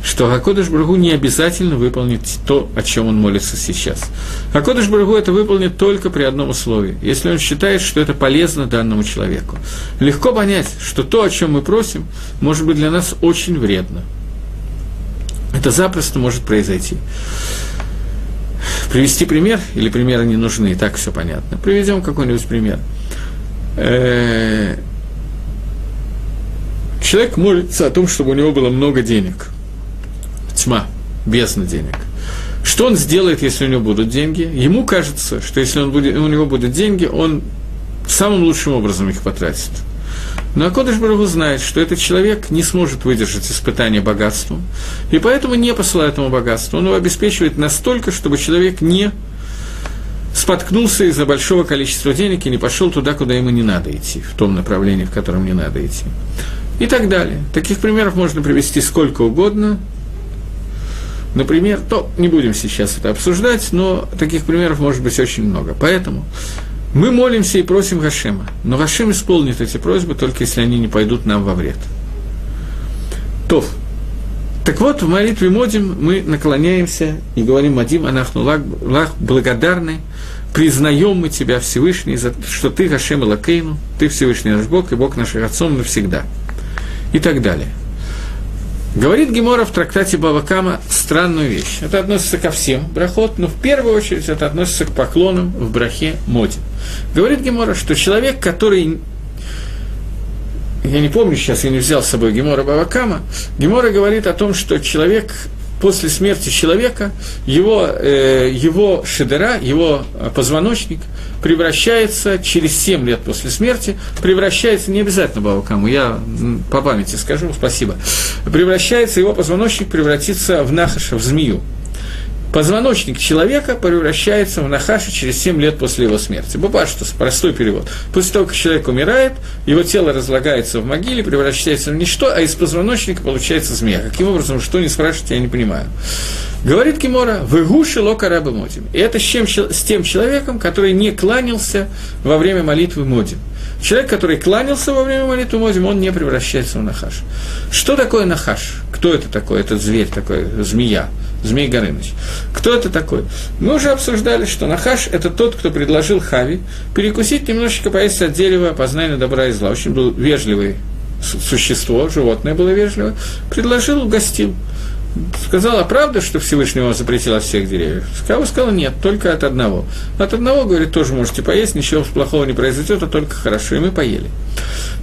что Акодыш Брагу не обязательно выполнит то, о чем он молится сейчас. Акодыш Брагу это выполнит только при одном условии, если он считает, что это полезно данному человеку. Легко понять, что то, о чем мы просим, может быть для нас очень вредно. Это запросто может произойти. Привести пример, или примеры не нужны, и так все понятно. Приведем какой-нибудь пример. Э, человек молится о том, чтобы у него было много денег. Тьма, бездна денег. Что он сделает, если у него будут деньги? Ему кажется, что если он будет, у него будут деньги, он самым лучшим образом их потратит. Но Акодыш Барагу знает, что этот человек не сможет выдержать испытание богатством, и поэтому не посылает ему богатство. Он его обеспечивает настолько, чтобы человек не споткнулся из-за большого количества денег и не пошел туда, куда ему не надо идти, в том направлении, в котором не надо идти. И так далее. Таких примеров можно привести сколько угодно. Например, то не будем сейчас это обсуждать, но таких примеров может быть очень много. Поэтому мы молимся и просим Гашема, но Гашем исполнит эти просьбы, только если они не пойдут нам во вред. То. Так вот, в молитве Модим мы наклоняемся и говорим Мадим Анахну Лах, благодарны, признаем мы Тебя, Всевышний, за что Ты Гашем Лакейну, Ты Всевышний наш Бог и Бог наших отцов навсегда. И так далее. Говорит Гемора в трактате Бавакама странную вещь. Это относится ко всем брахот, но в первую очередь это относится к поклонам в брахе Моди. Говорит Гемора, что человек, который я не помню, сейчас я не взял с собой Гемора Бавакама, Гемора говорит о том, что человек после смерти человека, его, э, его шедера, его позвоночник превращается через 7 лет после смерти, превращается, не обязательно Бавакаму, я по памяти скажу, спасибо, превращается, его позвоночник превратится в нахаша, в змею позвоночник человека превращается в нахаша через 7 лет после его смерти. Бабаштус, простой перевод. После того, как человек умирает, его тело разлагается в могиле, превращается в ничто, а из позвоночника получается змея. Каким образом, что не спрашивать, я не понимаю. Говорит Кимора, «Выгуши лока раба Модим». И это с, чем, с тем человеком, который не кланялся во время молитвы Модим. Человек, который кланялся во время молитвы Модим, он не превращается в нахаш. Что такое нахаш? Кто это такой, этот зверь такой, змея? Змей Горыныч. Кто это такой? Мы уже обсуждали, что Нахаш – это тот, кто предложил Хави перекусить немножечко, поесть от дерева познания добра и зла. Очень был вежливый существо, животное было вежливое, предложил, угостил. Сказал, а правда, что Всевышний его запретил от всех деревьев? Сказал, сказал, нет, только от одного. От одного, говорит, тоже можете поесть, ничего плохого не произойдет, а только хорошо. И мы поели.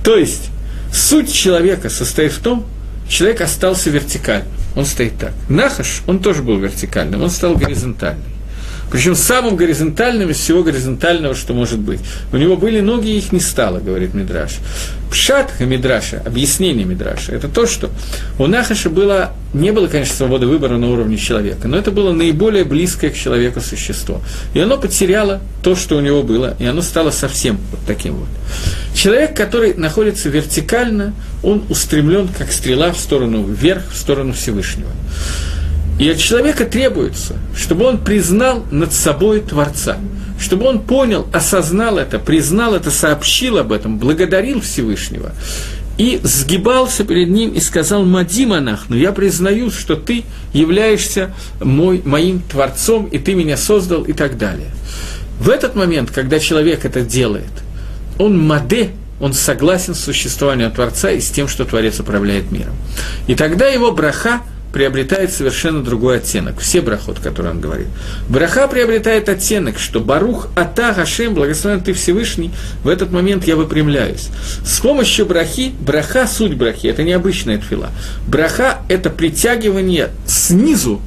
То есть, суть человека состоит в том, человек остался вертикальным он стоит так. Нахаш, он тоже был вертикальным, он стал горизонтальным. Причем самым горизонтальным из всего горизонтального, что может быть. У него были ноги, и их не стало, говорит Мидраш. Пшат Мидраша, объяснение Мидраша, это то, что у Нахаша было, не было, конечно, свободы выбора на уровне человека, но это было наиболее близкое к человеку существо. И оно потеряло то, что у него было, и оно стало совсем вот таким вот. Человек, который находится вертикально, он устремлен, как стрела, в сторону вверх, в сторону Всевышнего. И от человека требуется, чтобы он признал над собой Творца, чтобы он понял, осознал это, признал это, сообщил об этом, благодарил Всевышнего и сгибался перед ним и сказал «Мадим Анах, но я признаю, что ты являешься мой, моим Творцом, и ты меня создал» и так далее. В этот момент, когда человек это делает, он маде, он согласен с существованием Творца и с тем, что Творец управляет миром. И тогда его браха – приобретает совершенно другой оттенок. Все брахот, которые он говорит. Браха приобретает оттенок, что Барух Ата Гашем, благословен ты Всевышний, в этот момент я выпрямляюсь. С помощью брахи, браха, суть брахи, это необычная тфила. Браха – это притягивание снизу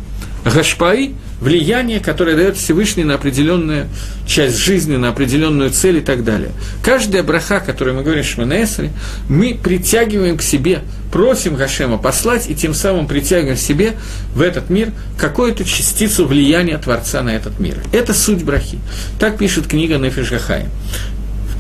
Гашпаи влияние, которое дает Всевышний на определенную часть жизни, на определенную цель и так далее. Каждая браха, которую мы говорим в мы притягиваем к себе, просим Гашема послать, и тем самым притягиваем к себе в этот мир какую-то частицу влияния Творца на этот мир. Это суть брахи. Так пишет книга Нефиш Гахаим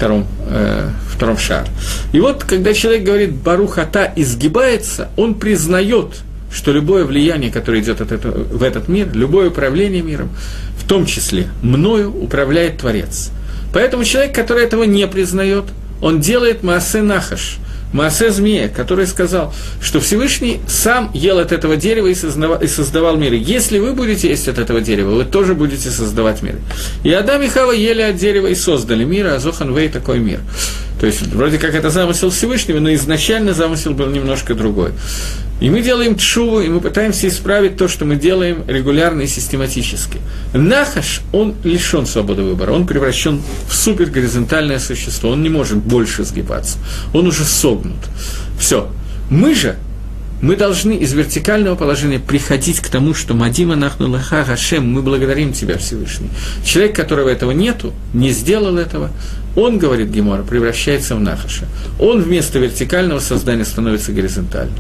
втором, э, втором шар. И вот, когда человек говорит «барухата» изгибается, он признает, что любое влияние, которое идет от этого, в этот мир, любое управление миром, в том числе мною, управляет Творец. Поэтому человек, который этого не признает, он делает Маасе Нахаш – Маасе змея, который сказал, что Всевышний сам ел от этого дерева и создавал, и создавал мир. Если вы будете есть от этого дерева, вы тоже будете создавать мир. И Адам и Хава ели от дерева и создали мир, а Зохан Вей такой мир. То есть, вроде как это замысел Всевышнего, но изначально замысел был немножко другой. И мы делаем тшуву, и мы пытаемся исправить то, что мы делаем регулярно и систематически. Нахаш, он лишен свободы выбора, он превращен в супергоризонтальное существо, он не может больше сгибаться, он уже согнут. Все. Мы же, мы должны из вертикального положения приходить к тому, что Мадима Нахнулаха Хашем, мы благодарим Тебя, Всевышний. Человек, которого этого нету, не сделал этого, он, говорит Гемора, превращается в Нахаша. Он вместо вертикального создания становится горизонтальным.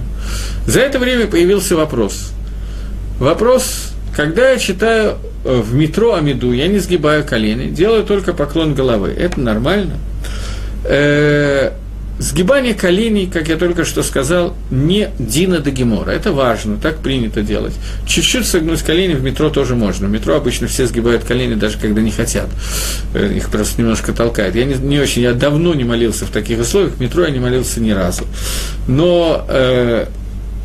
За это время появился вопрос. Вопрос, когда я читаю э, в метро Амиду, я не сгибаю колени, делаю только поклон головы. Это нормально? Э, Сгибание коленей, как я только что сказал, не Дина до. Это важно, так принято делать. Чуть-чуть согнуть колени в метро тоже можно. В метро обычно все сгибают колени, даже когда не хотят. Э, их просто немножко толкает. Я не, не очень, я давно не молился в таких условиях, в метро я не молился ни разу. Но э,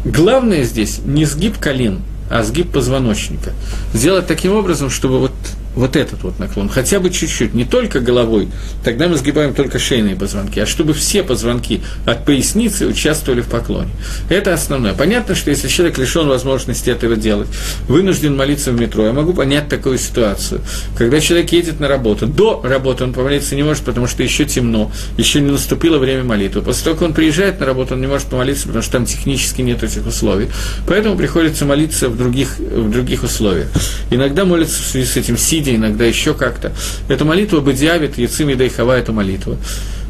главное здесь не сгиб колен, а сгиб позвоночника. Сделать таким образом, чтобы вот вот этот вот наклон, хотя бы чуть-чуть, не только головой, тогда мы сгибаем только шейные позвонки, а чтобы все позвонки от поясницы участвовали в поклоне. Это основное. Понятно, что если человек лишен возможности этого делать, вынужден молиться в метро, я могу понять такую ситуацию. Когда человек едет на работу, до работы он помолиться не может, потому что еще темно, еще не наступило время молитвы. После того, как он приезжает на работу, он не может помолиться, потому что там технически нет этих условий. Поэтому приходится молиться в других, в других условиях. Иногда молятся в связи с этим сидя, сидя, иногда еще как-то. Это молитва Бадиавит, Яцими Дайхава, это молитва.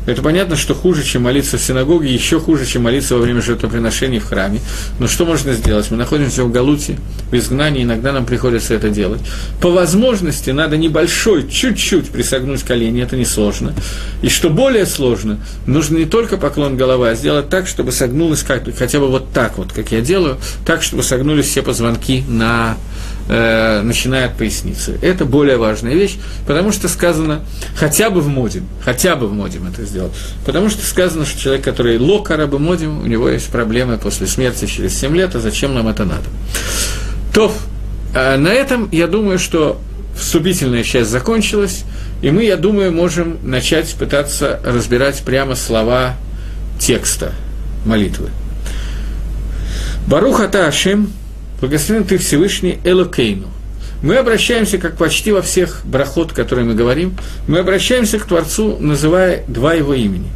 Это понятно, что хуже, чем молиться в синагоге, еще хуже, чем молиться во время жертвоприношений в храме. Но что можно сделать? Мы находимся в Галуте, в изгнании, иногда нам приходится это делать. По возможности надо небольшой, чуть-чуть присогнуть колени, это несложно. И что более сложно, нужно не только поклон головы, а сделать так, чтобы согнулась хотя бы вот так вот, как я делаю, так, чтобы согнулись все позвонки на э, начиная от поясницы. Это более важная вещь, потому что сказано хотя бы в модим, хотя бы в модим это сделать. Потому что сказано, что человек, который лока бы модим, у него есть проблемы после смерти через 7 лет, а зачем нам это надо? То, э, на этом я думаю, что вступительная часть закончилась, и мы, я думаю, можем начать пытаться разбирать прямо слова текста молитвы. Баруха Ашем – Благословен ты Всевышний Элокейну. Мы обращаемся, как почти во всех брахот, которые мы говорим, мы обращаемся к Творцу, называя два его имени.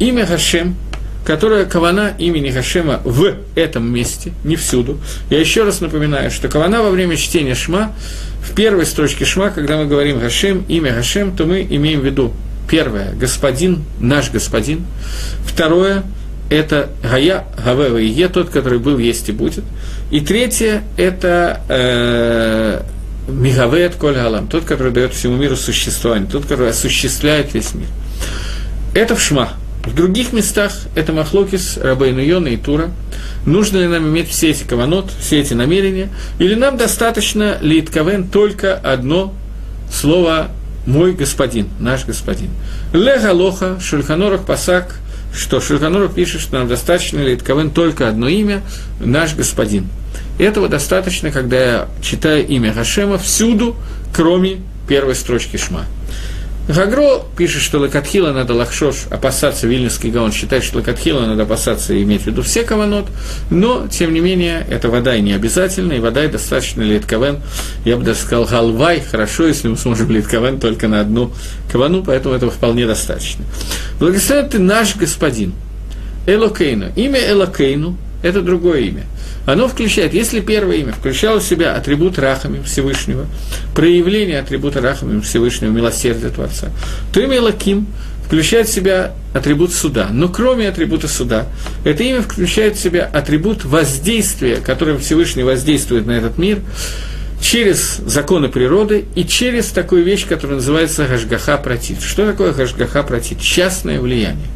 Имя Хашем, которое кавана имени Хашема в этом месте, не всюду. Я еще раз напоминаю, что кавана во время чтения Шма, в первой строчке Шма, когда мы говорим Хашем, имя Хашем, то мы имеем в виду первое – господин, наш господин, второе – это Гая, Гавева и Е, тот, который был, есть и будет. И третье – это э, Мигавет Коль Галам, тот, который дает всему миру существование, тот, который осуществляет весь мир. Это в Шма. В других местах это Махлокис, Рабейну Йона и Тура. Нужно ли нам иметь все эти каванот, все эти намерения, или нам достаточно литковен только одно слово «мой господин», «наш господин». Лега лоха, шульханорах пасак – что Шульханура пишет, что нам достаточно Литковен только одно имя – наш господин. Этого достаточно, когда я читаю имя Хашема всюду, кроме первой строчки Шма. Гагро пишет, что Лакатхила надо лахшош опасаться, Вильнюсский Гаон считает, что Лакатхила надо опасаться и иметь в виду все каванот, но, тем не менее, это вода и не обязательно, и вода и достаточно литковен, я бы даже сказал, галвай, хорошо, если мы сможем литковен только на одну кавану, поэтому этого вполне достаточно. Благословен ты наш господин, Элокейну. Имя Элокейну – это другое имя. Оно включает, если первое имя включало в себя атрибут Рахами Всевышнего, проявление атрибута Рахами Всевышнего, милосердия Творца, то имя Лаким включает в себя атрибут суда. Но кроме атрибута суда, это имя включает в себя атрибут воздействия, которым Всевышний воздействует на этот мир, через законы природы и через такую вещь, которая называется Гашгаха Протит. Что такое Гашгаха Протит? Частное влияние.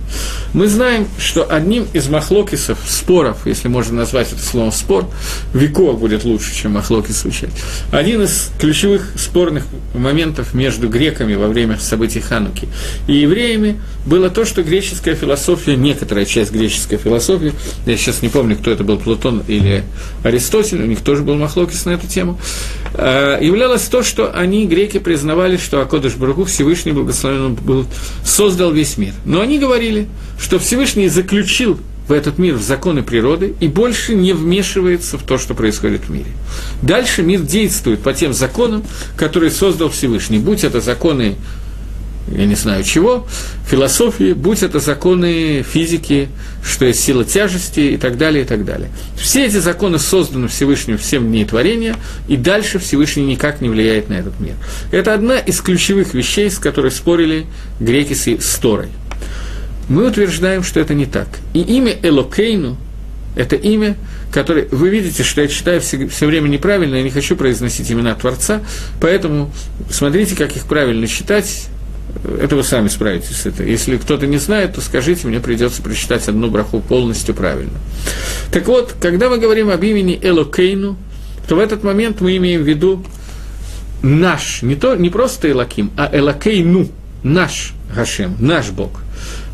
Мы знаем, что одним из махлокисов, споров, если можно назвать это словом спор, веков будет лучше, чем махлокис звучать, один из ключевых спорных моментов между греками во время событий Хануки и евреями было то, что греческая философия, некоторая часть греческой философии, я сейчас не помню, кто это был, Платон или Аристотель, у них тоже был махлокис на эту тему, являлось то, что они, греки, признавали, что Акодыш Баруху Всевышний Благословен был, создал весь мир. Но они говорили, что Всевышний заключил в этот мир в законы природы и больше не вмешивается в то, что происходит в мире. Дальше мир действует по тем законам, которые создал Всевышний, будь это законы я не знаю чего, философии, будь это законы физики, что есть сила тяжести и так далее, и так далее. Все эти законы созданы Всевышним в 7 дней творения, и дальше Всевышний никак не влияет на этот мир. Это одна из ключевых вещей, с которой спорили греки с Торой. Мы утверждаем, что это не так. И имя Элокейну – это имя, которое… Вы видите, что я читаю все, все время неправильно, я не хочу произносить имена Творца, поэтому смотрите, как их правильно читать, это вы сами справитесь с этим. Если кто-то не знает, то скажите, мне придется прочитать одну браху полностью правильно. Так вот, когда мы говорим об имени Элокейну, то в этот момент мы имеем в виду наш, не, то, не просто Элоким, а Элокейну, наш Гашем, наш Бог.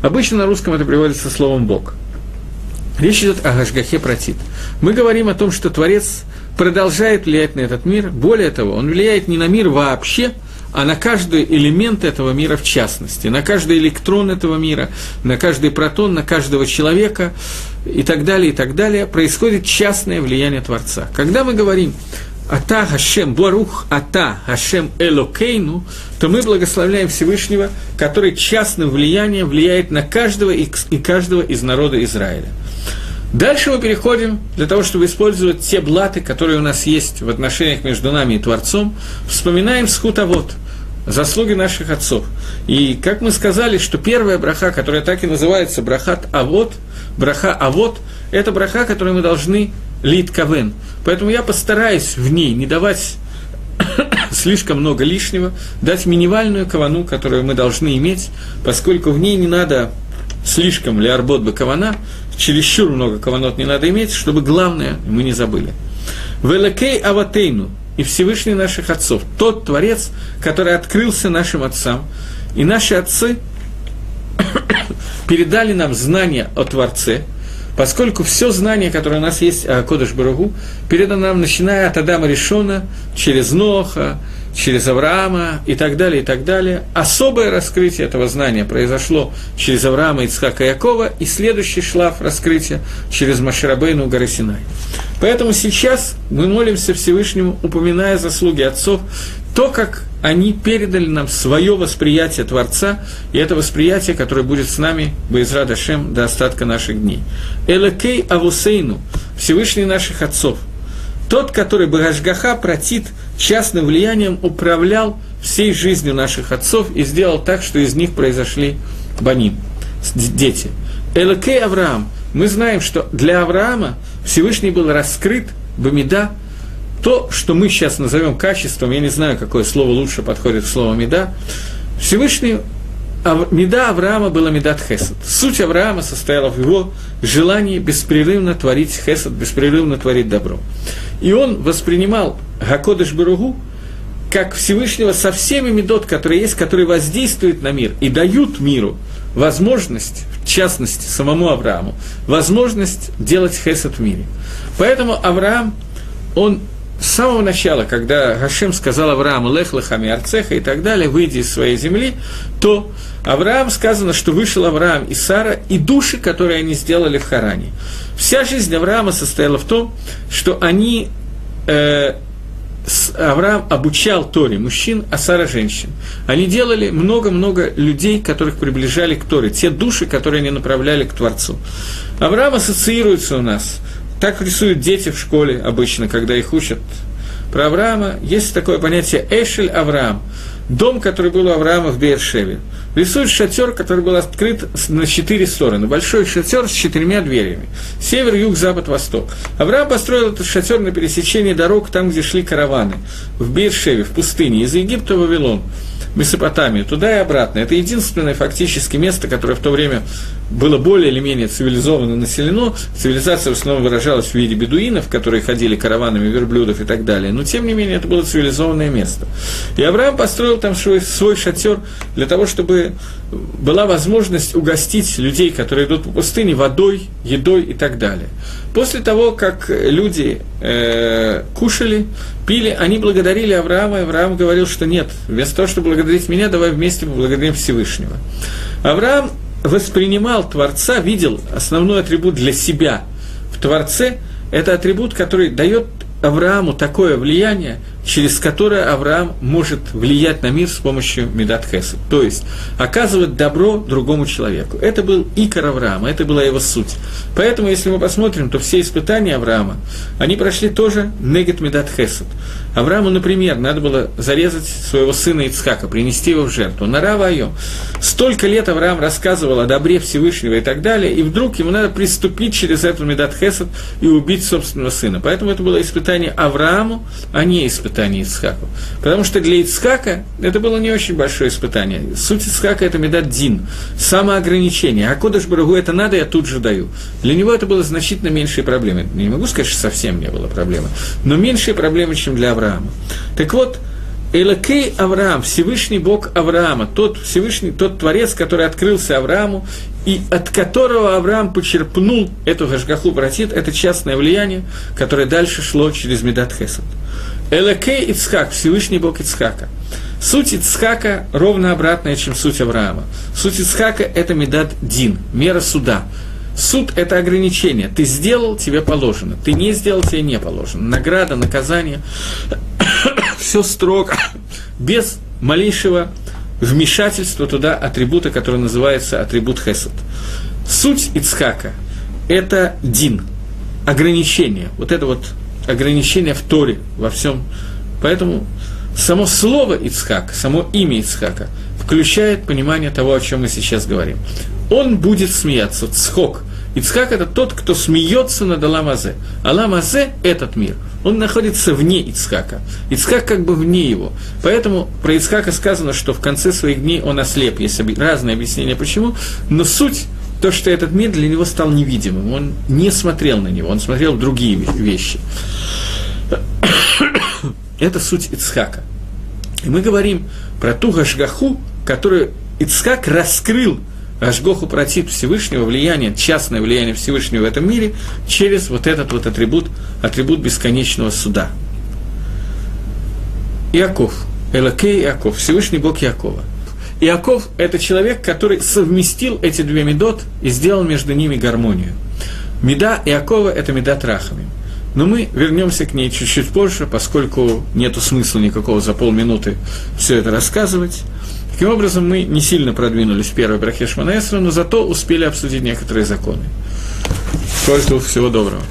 Обычно на русском это приводится словом «Бог». Речь идет о Гашгахе Протит. Мы говорим о том, что Творец продолжает влиять на этот мир. Более того, он влияет не на мир вообще, а на каждый элемент этого мира в частности, на каждый электрон этого мира, на каждый протон, на каждого человека и так далее, и так далее, происходит частное влияние Творца. Когда мы говорим Ата Хашем Барух Ата Хашем Элокейну, то мы благословляем Всевышнего, который частным влиянием влияет на каждого и каждого из народа Израиля. Дальше мы переходим для того, чтобы использовать те блаты, которые у нас есть в отношениях между нами и Творцом, вспоминаем скутовод, заслуги наших отцов. И как мы сказали, что первая браха, которая так и называется брахат авод, браха авод, это браха, которую мы должны лит кавен. Поэтому я постараюсь в ней не давать слишком много лишнего, дать минимальную кавану, которую мы должны иметь, поскольку в ней не надо слишком ли арбот бы кавана, чересчур много каванот не надо иметь, чтобы главное мы не забыли. Велекей аватейну и Всевышний наших отцов, тот Творец, который открылся нашим отцам, и наши отцы передали нам знания о Творце, поскольку все знание, которое у нас есть о Кодыш Барагу, передано нам, начиная от Адама Решона, через Ноха, через Авраама и так далее, и так далее. Особое раскрытие этого знания произошло через Авраама, Ицхака и Якова, и следующий шлаф раскрытия через Маширабейну горы. Поэтому сейчас мы молимся Всевышнему, упоминая заслуги отцов, то, как они передали нам свое восприятие Творца, и это восприятие, которое будет с нами, Боизра Дашем, до остатка наших дней. Элекей Авусейну, Всевышний наших отцов, тот, который Багашгаха протит частным влиянием управлял всей жизнью наших отцов и сделал так, что из них произошли баним, дети. Элокей Авраам. Мы знаем, что для Авраама Всевышний был раскрыт Бамида, то, что мы сейчас назовем качеством, я не знаю, какое слово лучше подходит к слову Меда, Всевышний Меда Авраама была Медат Хесед. Суть Авраама состояла в его желании беспрерывно творить Хесед, беспрерывно творить добро. И он воспринимал Гакодыш Баругу как Всевышнего со всеми медот, которые есть, которые воздействуют на мир и дают миру возможность, в частности, самому Аврааму, возможность делать хесед в мире. Поэтому Авраам, он с самого начала, когда Гашем сказал Аврааму «Лех лехами арцеха» и так далее, «Выйди из своей земли», то Авраам сказано, что вышел Авраам и Сара, и души, которые они сделали в Харане. Вся жизнь Авраама состояла в том, что они э, Авраам обучал Торе мужчин, а Сара женщин. Они делали много-много людей, которых приближали к Торе, те души, которые они направляли к Творцу. Авраам ассоциируется у нас так рисуют дети в школе обычно, когда их учат про Авраама. Есть такое понятие Эшель Авраам, дом, который был у Авраама в Бершеве. Рисует шатер, который был открыт на четыре стороны. Большой шатер с четырьмя дверями. Север, юг, запад, восток. Авраам построил этот шатер на пересечении дорог, там, где шли караваны. В Бершеве, в пустыне, из Египта в Вавилон. Месопотамию, туда и обратно. Это единственное фактически место, которое в то время было более или менее цивилизованно населено. Цивилизация в основном выражалась в виде бедуинов, которые ходили караванами верблюдов и так далее. Но, тем не менее, это было цивилизованное место. И Авраам построил там свой, свой шатер для того, чтобы была возможность угостить людей, которые идут по пустыне, водой, едой и так далее. После того, как люди э, кушали, пили, они благодарили Авраама, и Авраам говорил, что нет, вместо того, чтобы благодарить меня, давай вместе поблагодарим Всевышнего. Авраам воспринимал Творца, видел основной атрибут для себя в Творце, это атрибут, который дает Аврааму такое влияние, через которое Авраам может влиять на мир с помощью Медат Хесед, то есть оказывать добро другому человеку. Это был икор Авраама, это была его суть. Поэтому, если мы посмотрим, то все испытания Авраама, они прошли тоже Негет Медат Хесед. Аврааму, например, надо было зарезать своего сына Ицхака, принести его в жертву. На Равайо. Столько лет Авраам рассказывал о добре Всевышнего и так далее, и вдруг ему надо приступить через эту Медат Хесед и убить собственного сына. Поэтому это было испытание Аврааму, а не испытание Ицхаку. Потому что для Ицхака это было не очень большое испытание. Суть Ицхака – это Медат Дин, самоограничение. А Кодыш Барагу это надо, я тут же даю. Для него это было значительно меньшие проблемы. Не могу сказать, что совсем не было проблемы, но меньшие проблемы, чем для Авраама. Так вот, Элакей Авраам, Всевышний Бог Авраама, тот Всевышний, тот Творец, который открылся Аврааму, и от которого Авраам почерпнул эту Гашгаху Братит, это частное влияние, которое дальше шло через Медат Хесед. Элакей Ицхак, Всевышний Бог Ицхака. Суть Ицхака ровно обратная, чем суть Авраама. Суть Ицхака – это Медат Дин, мера суда. Суд – это ограничение. Ты сделал – тебе положено. Ты не сделал – тебе не положено. Награда, наказание – все строго, без малейшего вмешательства туда атрибута, который называется атрибут Хесед. Суть Ицхака – это дин, ограничение. Вот это вот ограничение в Торе, во всем. Поэтому само слово Ицхак, само имя Ицхака включает понимание того, о чем мы сейчас говорим. Он будет смеяться, цхок, Ицхак – это тот, кто смеется над Аламазе. Аламазе – этот мир. Он находится вне Ицхака. Ицхак как бы вне его. Поэтому про Ицхака сказано, что в конце своих дней он ослеп. Есть разные объяснения, почему. Но суть то, что этот мир для него стал невидимым. Он не смотрел на него, он смотрел другие вещи. Это суть Ицхака. И мы говорим про ту Гашгаху, которую Ицхак раскрыл Ашгоху против Всевышнего, влияние, частное влияние Всевышнего в этом мире через вот этот вот атрибут, атрибут бесконечного суда. Иаков, Элакей Иаков, Всевышний Бог Иакова. Иаков – это человек, который совместил эти две медот и сделал между ними гармонию. Меда Иакова – это меда Трахами. Но мы вернемся к ней чуть-чуть позже, поскольку нет смысла никакого за полминуты все это рассказывать. Таким образом, мы не сильно продвинулись в первой брахе Шманаэсра, но зато успели обсудить некоторые законы. Всего доброго.